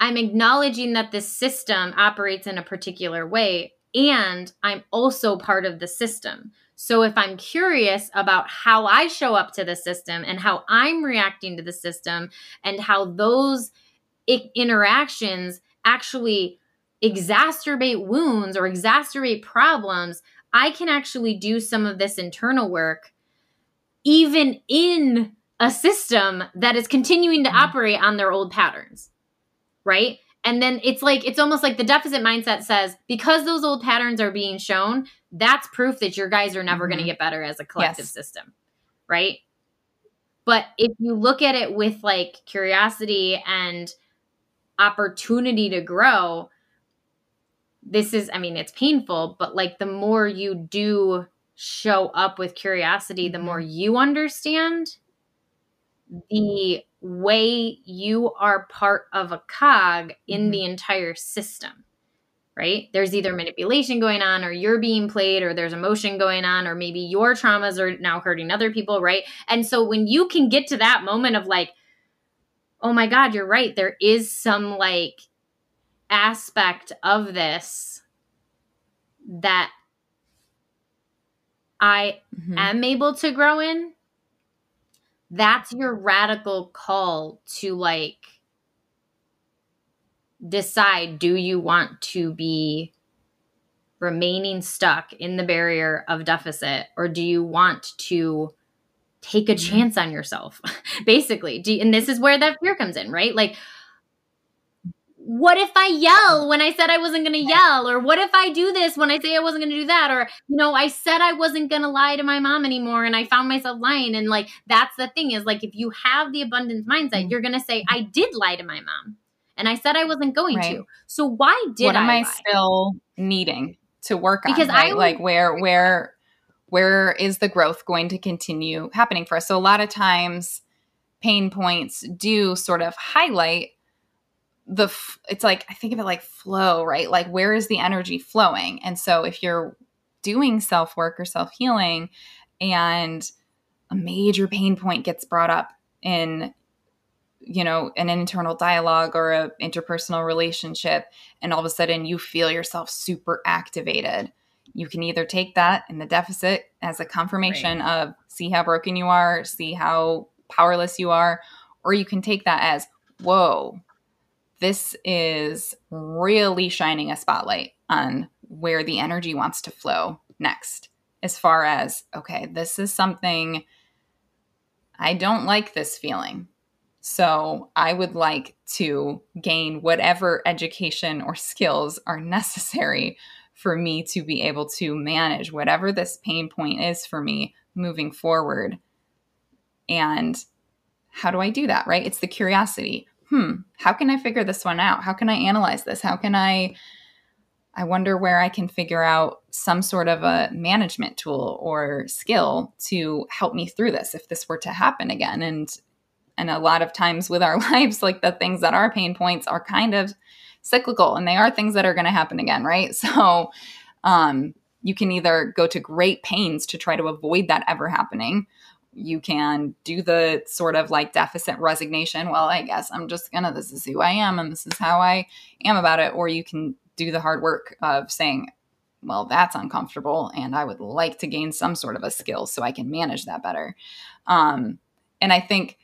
i'm acknowledging that this system operates in a particular way and I'm also part of the system. So if I'm curious about how I show up to the system and how I'm reacting to the system and how those I- interactions actually exacerbate wounds or exacerbate problems, I can actually do some of this internal work even in a system that is continuing to mm-hmm. operate on their old patterns. Right? And then it's like, it's almost like the deficit mindset says, because those old patterns are being shown, that's proof that your guys are never mm-hmm. going to get better as a collective yes. system. Right. But if you look at it with like curiosity and opportunity to grow, this is, I mean, it's painful, but like the more you do show up with curiosity, the more mm-hmm. you understand the way you are part of a cog in mm-hmm. the entire system right there's either manipulation going on or you're being played or there's emotion going on or maybe your traumas are now hurting other people right and so when you can get to that moment of like oh my god you're right there is some like aspect of this that i mm-hmm. am able to grow in that's your radical call to like decide do you want to be remaining stuck in the barrier of deficit or do you want to take a mm-hmm. chance on yourself <laughs> basically you, and this is where that fear comes in right like what if I yell when I said I wasn't going to yell? Or what if I do this when I say I wasn't going to do that? Or, you know, I said I wasn't going to lie to my mom anymore and I found myself lying. And like, that's the thing is like, if you have the abundance mindset, mm-hmm. you're going to say, I did lie to my mom and I said I wasn't going right. to. So why did what I? am I, still needing to work on? Because right? I like where, where, where is the growth going to continue happening for us? So a lot of times pain points do sort of highlight the it's like I think of it like flow, right? Like where is the energy flowing? And so if you're doing self work or self healing, and a major pain point gets brought up in you know an internal dialogue or a interpersonal relationship and all of a sudden you feel yourself super activated you can either take that in the deficit as a confirmation right. of see how broken you are see how powerless you are or you can take that as whoa this is really shining a spotlight on where the energy wants to flow next as far as okay this is something i don't like this feeling. So i would like to gain whatever education or skills are necessary for me to be able to manage whatever this pain point is for me moving forward. And how do i do that right? It's the curiosity hmm how can i figure this one out how can i analyze this how can i I wonder where I can figure out some sort of a management tool or skill to help me through this if this were to happen again. And and a lot of times with our <laughs> lives, like the things that are pain points are kind of cyclical and they are things that are going to happen again, right? <laughs> So um, you can either go to great pains to try to avoid that ever happening. You can do the sort of like deficit resignation. Well, I guess I'm just gonna, this is who I am and this is how I am about it. Or you can do the hard work of saying, well, that's uncomfortable, and I would like to gain some sort of a skill so I can manage that better. Um, and I think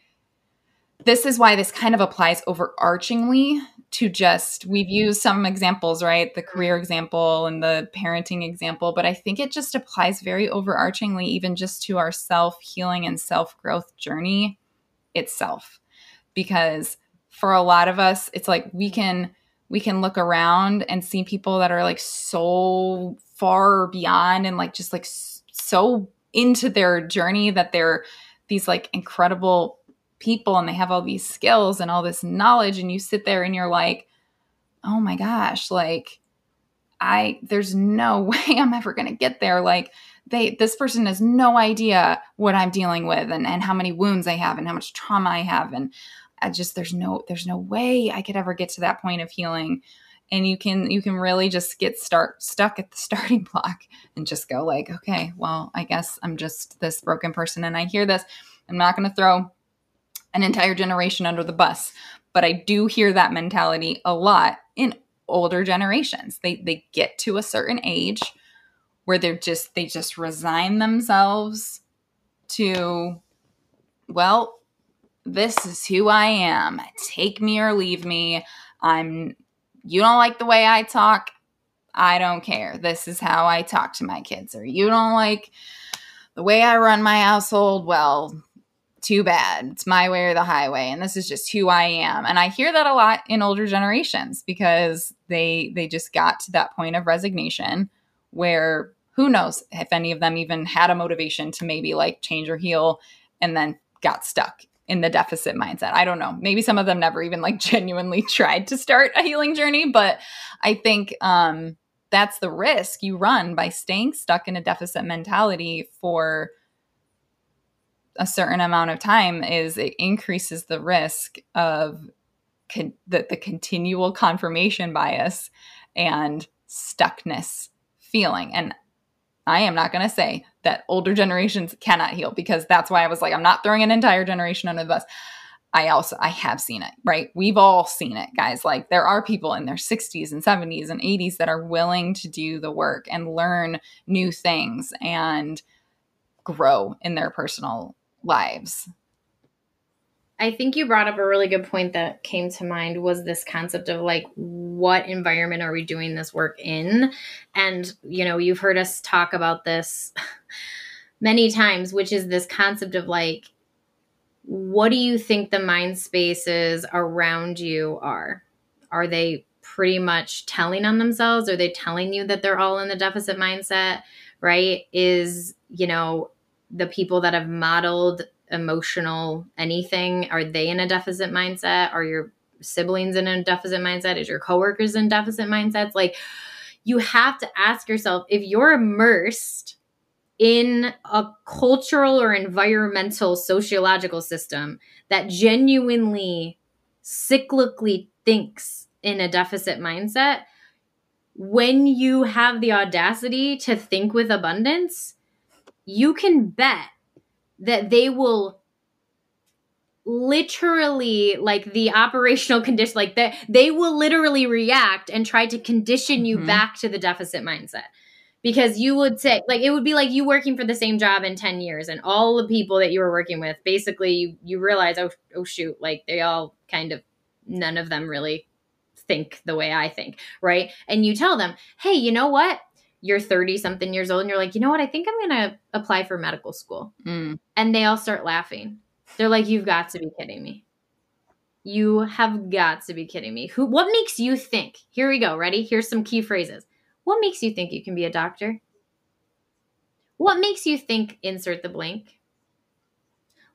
this is why this kind of applies overarchingly to just we've used some examples right? The career mm-hmm. example and the parenting example but i think it just applies very overarchingly even just to our self healing and self growth journey itself. Because for a lot of us it's like we can we can look around and see people that are like so far beyond and like just like so into their journey that they're these like incredible people and they have all these skills and all this knowledge and you sit there and you're like oh my gosh like i there's no <laughs> way i'm ever going to get there like they this person has no idea what i'm dealing with and, and how many wounds i have and how much trauma i have and I just there's no there's no way I could ever get to that point of healing. And you can you can really just get start stuck at the <laughs> starting block and just go like, okay, well, I guess I'm just this broken person and I hear this. I'm not going to throw an entire generation under the bus, but I do hear that mentality a lot in older generations. They they get to a certain age where they're just they just resign themselves to well, this is who I am. Take me or leave me. I'm you don't like the way I talk. I don't care. This is how I talk to my kids. Or you don't like the way I run my household. Well, too bad. It's my way or the highway. And this is just who I am. And I hear that a lot in older generations because they they just got to that point of resignation where who knows if any of them even had a motivation to maybe like change or heal and then got stuck in the deficit mindset. I don't know. Maybe some of them never even like <laughs> genuinely tried to start a healing journey, but I think um, that's the risk you run by staying stuck in a deficit mentality for a certain amount of time is it increases the risk of con- the, the continual confirmation bias and stuckness feeling. And I am not going to say that older generations cannot heal because that's why I was like, I'm not throwing an entire generation under the bus. I also I have seen it, right? We've all seen it, guys. Like there are people in their 60s and 70s and 80s that are willing to do the work and learn new things and grow in their personal lives. I think you brought up a really good point that came to mind was this concept of like what environment are we doing this work in? And you know, you've heard us talk about this <laughs> many times, which is this concept of like what do you think the mind spaces around you are? Are they pretty much telling on themselves? Are they telling you that they're all in the deficit mindset? Right? Is, you know, the people that have modeled emotional anything are they in a deficit mindset? Are your siblings in a deficit mindset? Is your coworkers in deficit mindsets? Like you have to ask yourself if you're immersed in a cultural or environmental sociological system that genuinely cyclically thinks in a deficit mindset, when you have the audacity to think with abundance, you can bet that they will literally like the operational <laughs> condition like that they will literally react and try to condition you Mhm. back to the deficit mindset. Because you would say like it would be like you working for the same job in 10 years and all the people that you were working with basically you, you realize oh, oh shoot like they all kind of none of them really think the way i think right? And you tell them hey you know what you're 30 something years old and you're like you know what? I think i'm gonna apply for medical school. Mm. and they all start laughing. They're like you've got to be kidding me. You have got to be kidding me. Who what makes you think here we go. Ready? Here's some key phrases. What makes you think you can be a doctor? What makes you think insert the blank?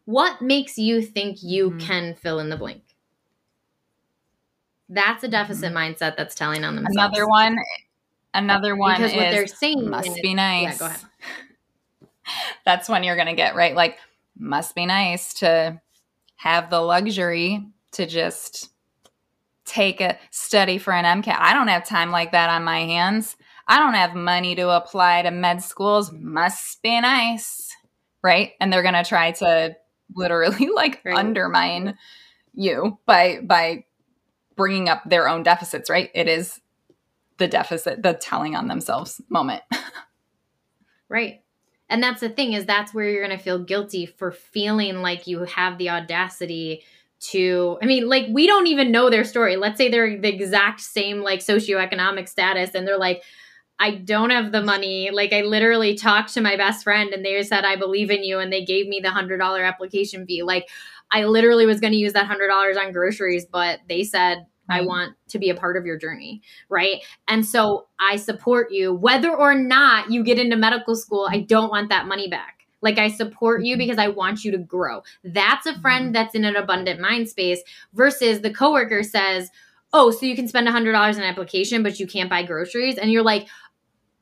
What makes you think you Mhm. can fill in the blank? That's a deficit mindset that's telling on themselves. Another one. Another one because what they're is saying must is- be nice. yeah go ahead <laughs> That's when you're going to get right. Like, must be nice to have the luxury to just take a study for an MCAT. I don't have time like that on my hands. I don't have money to apply to med schools. Must be nice. Right. And they're going to try to literally <laughs> like Right. undermine you by, by bringing up their own deficits. Right. It is the deficit, the telling on themselves moment. <laughs> Right. And that's the thing is that's where you're going to feel guilty for feeling like you have the audacity to I mean like we don't even know their story. Let's say they're the exact same like socioeconomic status and they're like I don't have the money. Like I literally talked to my best friend and they said I believe in you and they gave me the $100 application fee. Like I literally was going to use that $100 on groceries, but they said I mm-hmm. want to be a part of your journey, right? And so I support you. Whether or not you get into medical school, I don't want that money back. Like I support you mm-hmm. because I want you to grow. That's a friend mm-hmm. that's in an abundant mind space versus the coworker says, "Oh, so you can spend $100 on an application but you can't buy groceries." And you're like,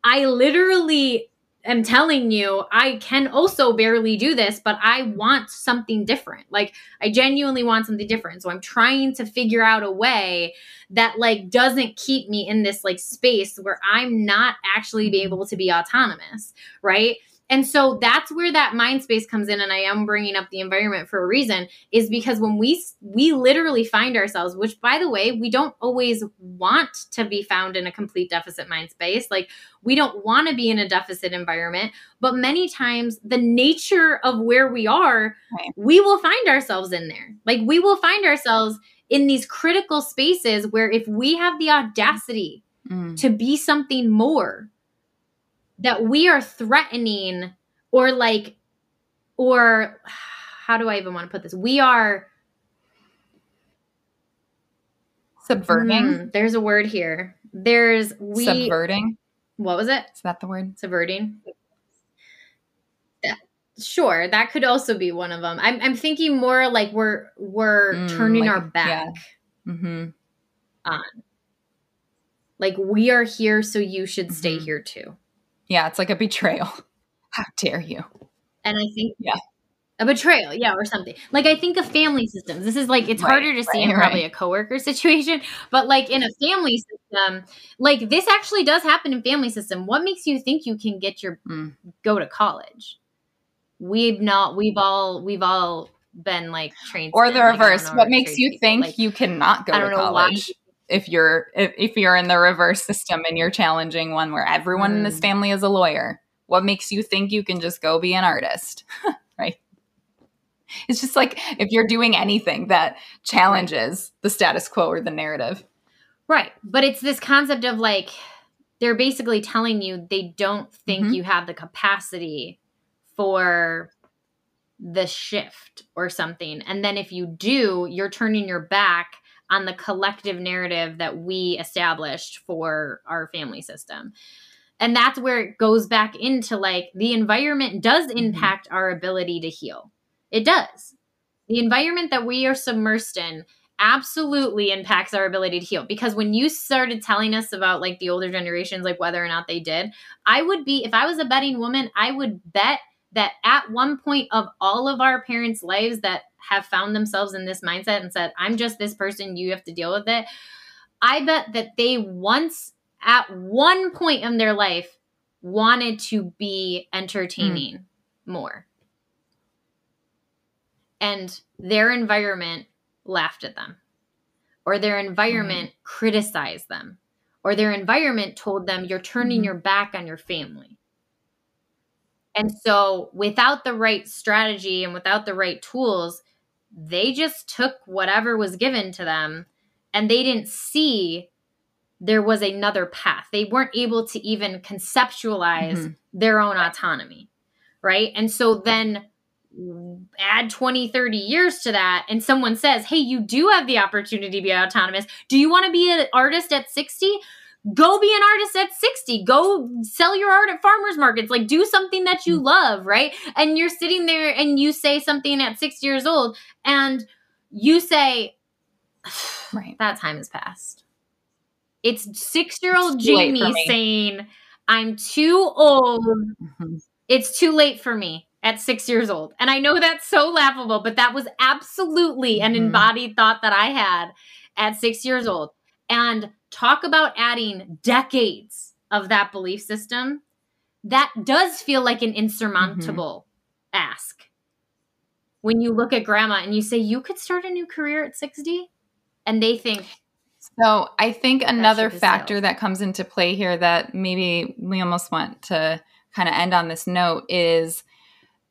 "I literally am telling you I can also barely do this, but I want something different. Like I genuinely want something different. So I'm trying to figure out a way that like doesn't keep me in this like space where I'm not actually be able to be autonomous, right? And so that's where that mind space comes in and I am bringing up the environment for a reason is because when we we literally find ourselves which by the way, we don't always want to be found in a complete deficit mind space. Like we don't want to be in a deficit environment, but many times the nature of where we are, Right. we will find ourselves in there. Like we will find ourselves in these critical spaces where if we have the audacity Mm. to be something more that we are threatening or like or <sighs> how do I even want to put this? We are Subverting. Hmm, there's a word here. There's we Subverting. what was it? Is that the word? Subverting. Sure, that could also be one of them. I'm, I'm thinking more like we're we're Mm, turning like- our back. Mm-hmm. Like we are here, so you should stay Mhm. here too. Yeah, it's like a betrayal. <laughs> How dare you? And I think Yeah. a betrayal, yeah, or something. Like I think of family systems. This is like it's Right, harder to see in right, probably right. a coworker <laughs> situation, but like in a family system, like this actually does happen in family system. What makes you think you can get your Mm. go to college? We've not. We've all. We've all been like trained. Or the reverse. what makes you think Like, you cannot go I don't to know why. If you're if, if you're in the reverse system and you're challenging one where everyone in this Mm. family is a lawyer? What makes you think you can just go be an artist? <laughs> right? It's just like if you're doing anything that challenges the status quo or the narrative. Right. But it's this concept of like they're basically telling you they don't think Mhm. you have the capacity for the shift or something. And then if you do, you're turning your back on the collective narrative that we established for our family system. And that's where it goes back into like the environment does mm-hmm. impact our ability to heal. It does. The environment that we are submersed in absolutely impacts our ability to heal because when you started telling us about like the older generations like whether or not they did i would be if i was a betting woman i would bet that at one point of all of our parents lives that have found themselves in this mindset and said, I'm just this person, you have to deal with it. I bet that they once, at one point in their life, wanted to be entertaining mm. more. And their environment laughed at them, or their environment mm. criticized them, or their environment told them, You're turning mm. your back on your family and so, without the right strategy and without the right tools, they just took whatever was given to them and they didn't see there was another path. They weren't able to even conceptualize mm-hmm. their own autonomy. Right. And so then add 20, 30 years to that, and someone says, Hey, you do have the opportunity to be autonomous. Do you want to be an artist at 60? Go be an artist at 60 go sell your art at farmers markets like do something that you mm. love right and you're sitting there and you say something at 6 years old and you say <sighs> right that time has passed it's 6-year-old jaime saying i'm too old mm-hmm. it's too late for me at six years old. And I know that's so laughable, but that was absolutely an mm-hmm. embodied thought that I had at six years old. And talk about adding decades of that belief system. That does feel like an insurmountable mm-hmm. ask. When you look at grandma and you say, you could start a new career at 60, and they think, so I think another factor that comes into play here that maybe we almost want to kind of end on this note is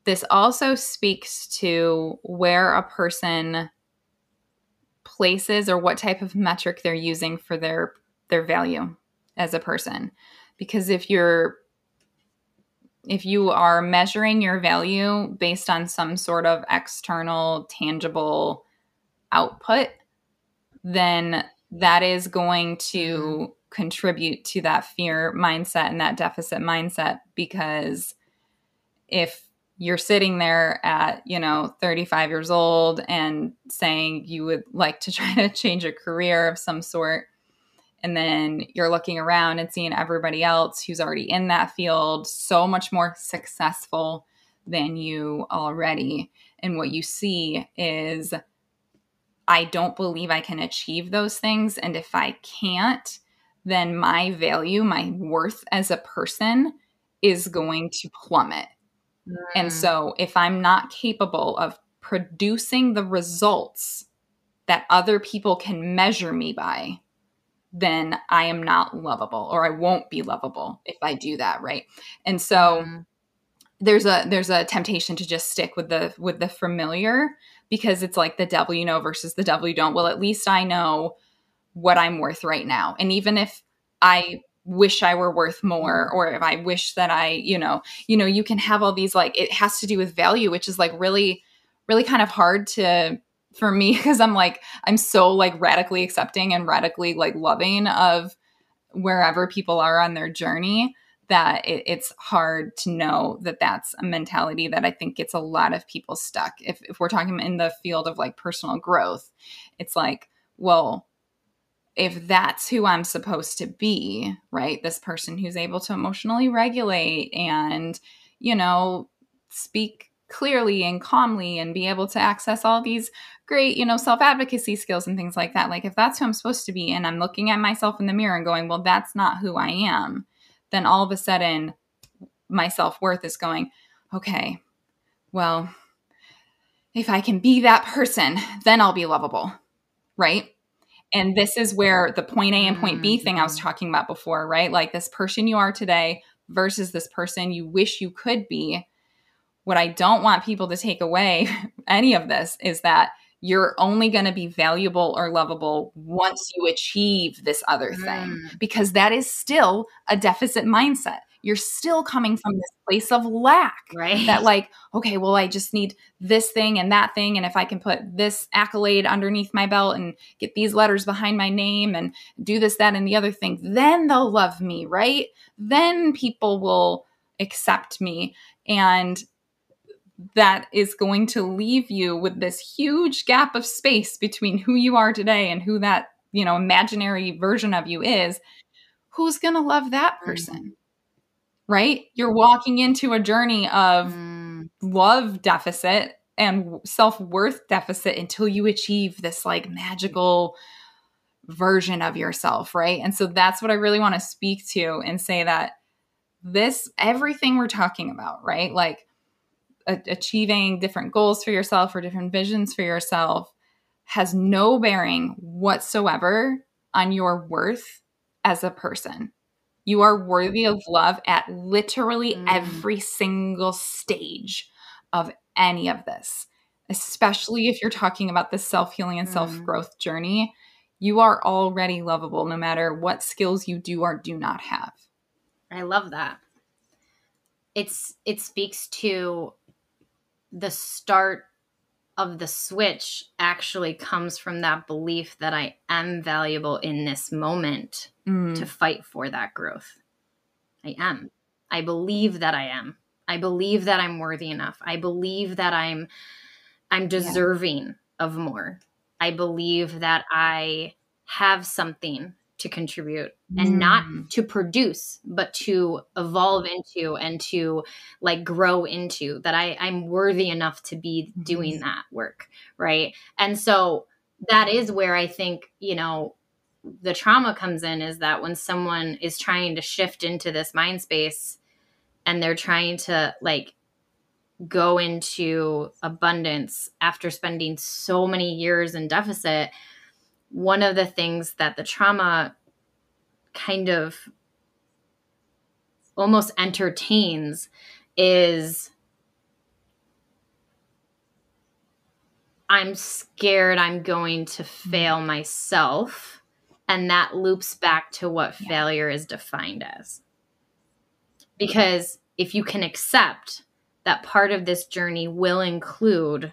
this also speaks to where a person places or what type of metric they're using for their their value as a person. Because if you're if you are measuring your value based on some sort of external tangible output then that is going to contribute to that fear mindset and that deficit mindset because if you're sitting there at, you know, 35 years old and saying you would like to <laughs> try to change a career of some sort. And then you're looking around and seeing everybody else who's already in that field so much more successful than you already. And what you see is, I don't believe I can achieve those things. And if I can't, then my value, my worth as a person is going to plummet and mm. so if I'm not capable of producing the results that other people can measure me by, then I am not lovable or I won't be lovable if I do that, right? And so mm. there's a there's a temptation to just stick with the with the familiar because it's like the devil you know versus the devil you don't. Well, at least I know what I'm worth right now. And even if I wish I were worth more or if I wish that I, you know, you know, you can have all these like it has to do with value, which is like really really kind of hard to for me <laughs> because I'm like I'm so like radically accepting and radically like loving of wherever people are on their journey that it, it's hard to know that that's a mentality that I think gets a lot of people stuck. If, if we're talking in the field of like personal growth, it's like, well, if that's who I'm supposed to be, right? This person who's able to emotionally regulate and, you know, speak clearly and calmly and be able to access all these great, you know, self advocacy skills and things like that. Like, if that's who I'm supposed to be, and I'm looking at myself in the mirror and going, well, that's not who I am, then all of a sudden my self worth is going, okay, well, if I can be that person, then I'll be lovable, right? And this is where the point A and point B thing I was mm-hmm. talking about before, right? Like this person you are today versus this person you wish you could be. What I don't want people to take away <laughs> any of this is that you're only going to be valuable or lovable once you achieve this other thing mm. because that is still a deficit mindset you're still coming from this place of lack. Right. That, like, okay, well, I just need this thing and that thing. And if I can put this accolade underneath my belt and get these letters behind my name and do this, that, and the other thing, then they'll love me, right? Then people will accept me. And that is going to leave you with this huge gap of space between who you are today and who that, you know, imaginary version of you is. Who's going to love that mm-hmm. person? Right? You're walking into a journey of mm. love deficit and self-worth deficit until you achieve this like magical version of yourself, right? And so that's what I really want to speak to and say that this everything we're talking about, right? Like a- achieving different goals for yourself or different visions for yourself has no bearing whatsoever on your worth as a person. You are worthy of love at literally mm. every single stage of any of this, especially if you're talking about the self healing and mm. self growth journey. You are already lovable no matter what skills you do or do not have. I love that. It's it speaks to the start of the switch actually comes from that belief that I am valuable in this moment mm. to fight for that growth. I am. I believe that I am. I believe that I'm worthy enough. I believe that I'm I'm deserving yeah. of more. I believe that I have something to contribute and mm. not to produce but to evolve into and to like grow into that i i'm worthy enough to be doing mm-hmm. that work right and so that is where i think you know the trauma comes in is that when someone is trying to shift into this mind space and they're trying to like go into abundance after spending so many years in deficit one of the things that the trauma kind of almost entertains is I'm scared I'm going to mm-hmm. fail myself. And that loops back to what yeah. failure is defined as. Because if you can accept that part of this journey will include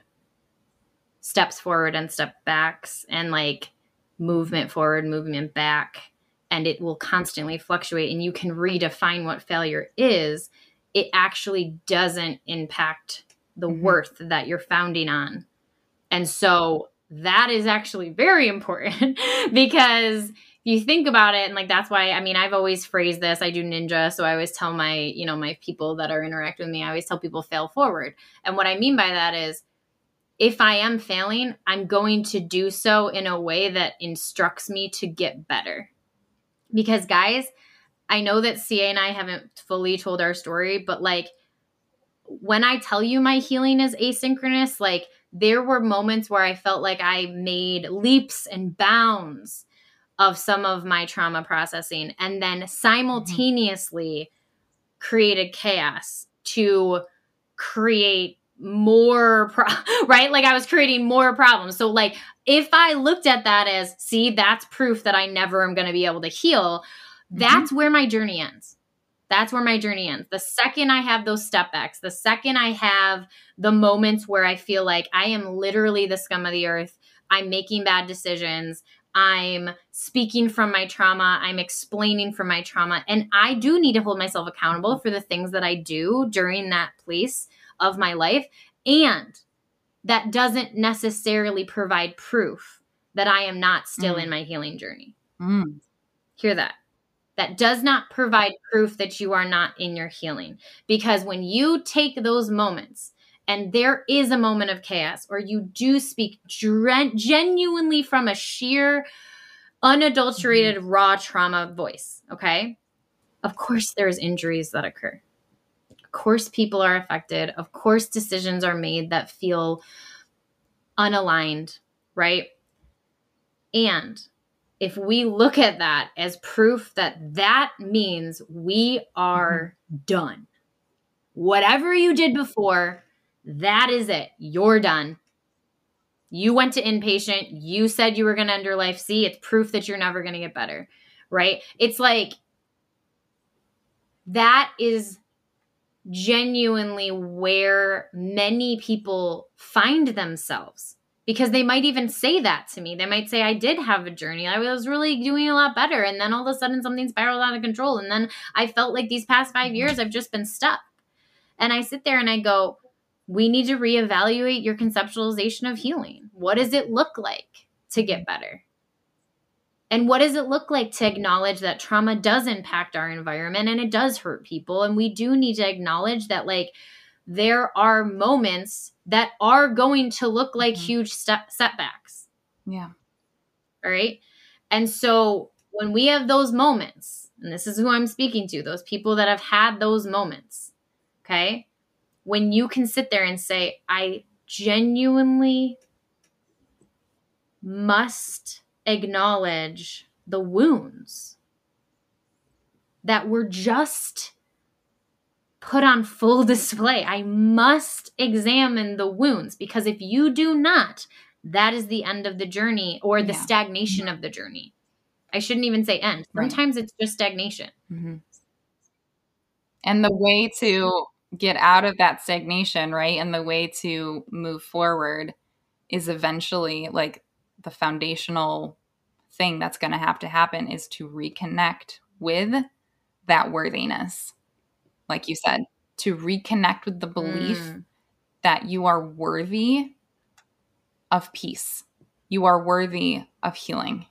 steps forward and step backs and like movement forward, movement back, and it will constantly fluctuate, and you can redefine what failure is, it actually doesn't impact the mm-hmm. worth that you're founding on. And so that is actually very important <laughs> because you think about it and like that's why i mean i've always phrased this i do ninja so i always tell my you know my people that are interacting with me i always tell people fail forward and what i mean by that is if I am failing, I'm going to do so in a way that instructs me to get better. Because, guys, I know that CA and I haven't fully told our story, but like when I tell you my healing is asynchronous, like there were moments where I felt like I made leaps and bounds of some of my trauma processing and then simultaneously mm-hmm. created chaos to create more pro- <laughs> right? Like i was creating more problems. So like if i looked at that as see that's proof that i never am going to be able to heal that's mm-hmm. where my journey ends. That's where my journey ends. The second i have those step backs the second i have the moments where i feel like i am literally the scum of the earth i'm making bad decisions i'm speaking from my trauma i'm explaining from my trauma and i do need to hold myself accountable for the things that i do during that place of my life. And that doesn't necessarily provide proof that I am not still mm. in my healing journey. Mm. Hear that. That does not provide proof that you are not in your healing. Because when you take those moments and there is a moment of chaos, or you do speak genuinely from a sheer, unadulterated, mm-hmm. raw trauma voice, okay? Of course, there's injuries that occur. Of course, people are affected. Of course, decisions are made that feel unaligned, right? And if we look at that as proof that that means we are mm-hmm. done, whatever you did before, that is it. You're done. You went to inpatient. You said you were going to end your life. See, it's proof that you're never going to get better, right? It's like that is genuinely where many people find themselves because they might even say that to me. They might say, I did have a journey. I was really doing a lot better. And then all of a sudden something spiraled out of control. And then I felt like these past five years I've just been stuck. And I sit there and I go, we need to reevaluate your conceptualization of healing. What does it look like to get better? And what does it look like to acknowledge that trauma does impact our environment and it does hurt people? And we do need to acknowledge that, like, there are moments that are going to look like Mhm. huge step- setbacks. Yeah. All right. And so when we have those moments, and this is who I'm speaking to, those people that have had those moments, okay? When you can sit there and say, I genuinely must acknowledge the wounds that were just put on full <laughs> display. I must examine the wounds because if you do not, that is the end of the journey or the Yeah. stagnation of the journey. I shouldn't even say end. Right. Sometimes it's just stagnation. hmm And the way to get out of that stagnation, right? And the way to move forward is eventually like the foundational thing that's going to have to happen is to reconnect with that worthiness. Like you said, to reconnect with the belief Mm. that you are worthy of peace. You are worthy of healing.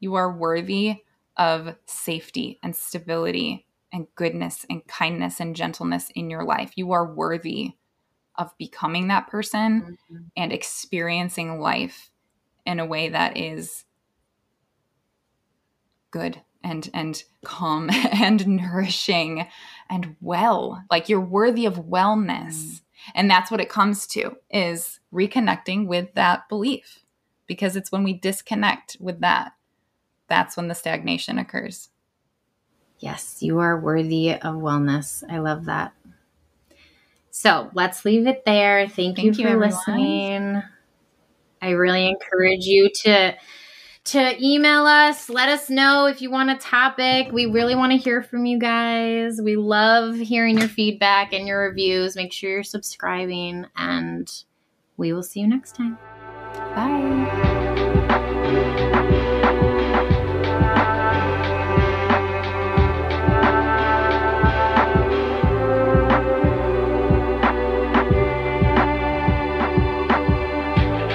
You are worthy of safety and stability and goodness and kindness and gentleness in your life. You are worthy of becoming that person Mhm. and experiencing life in a way that is good and and calm <laughs> and nourishing and well like you're worthy of wellness mm. and that's what it comes to is reconnecting with that belief because it's when we disconnect with that that's when the stagnation occurs Yes, you are worthy of wellness. I love that. So let's leave it there. Thank, you Thank you, for listening. I really encourage you to to email us. Let us know if you want a topic. We really want to hear from you guys. We love hearing your feedback and your reviews. Make sure you're subscribing, and we will see you next time. bye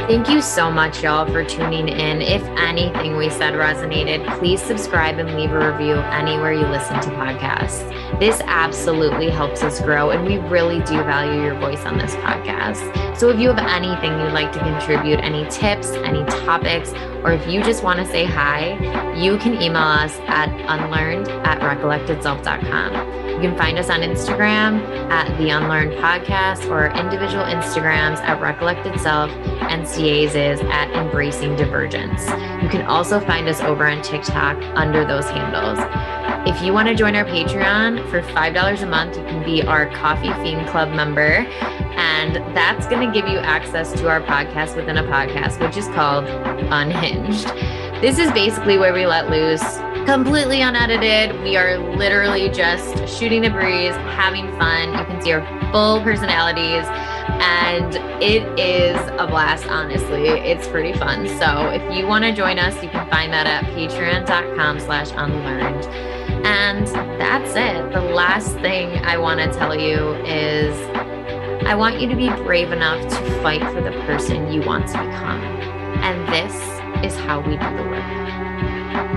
Thank you so much, y'all, for tuning in. If anything we said resonated, please subscribe and leave a review anywhere you listen to podcasts. This absolutely helps us grow, and we really do value your voice on this podcast. So if you have anything you'd like to contribute, any tips, any topics, or if you just want to say hi, you can email us at unlearned at recollectedself.com. You can find us on Instagram at the Unlearned Podcast or individual Instagrams at Recollected Self and CA's is at Embracing Divergence. You can also find us over on TikTok under those handles. If you want to join our Patreon for $5 a month, you can be our Coffee Fiend Club member. And that's going to give you access to our podcast within a podcast, which is called Unhinged. This is basically where we let loose, completely unedited. We are literally just shooting the breeze, having fun. You can see our full personalities and it is a blast honestly. It's pretty fun. So if you want to join us you can find that at patreon.com slash unlearned. And that's it. The last thing i want to tell you is i want you to be brave enough to fight for the person you want to become. And this is how we do the work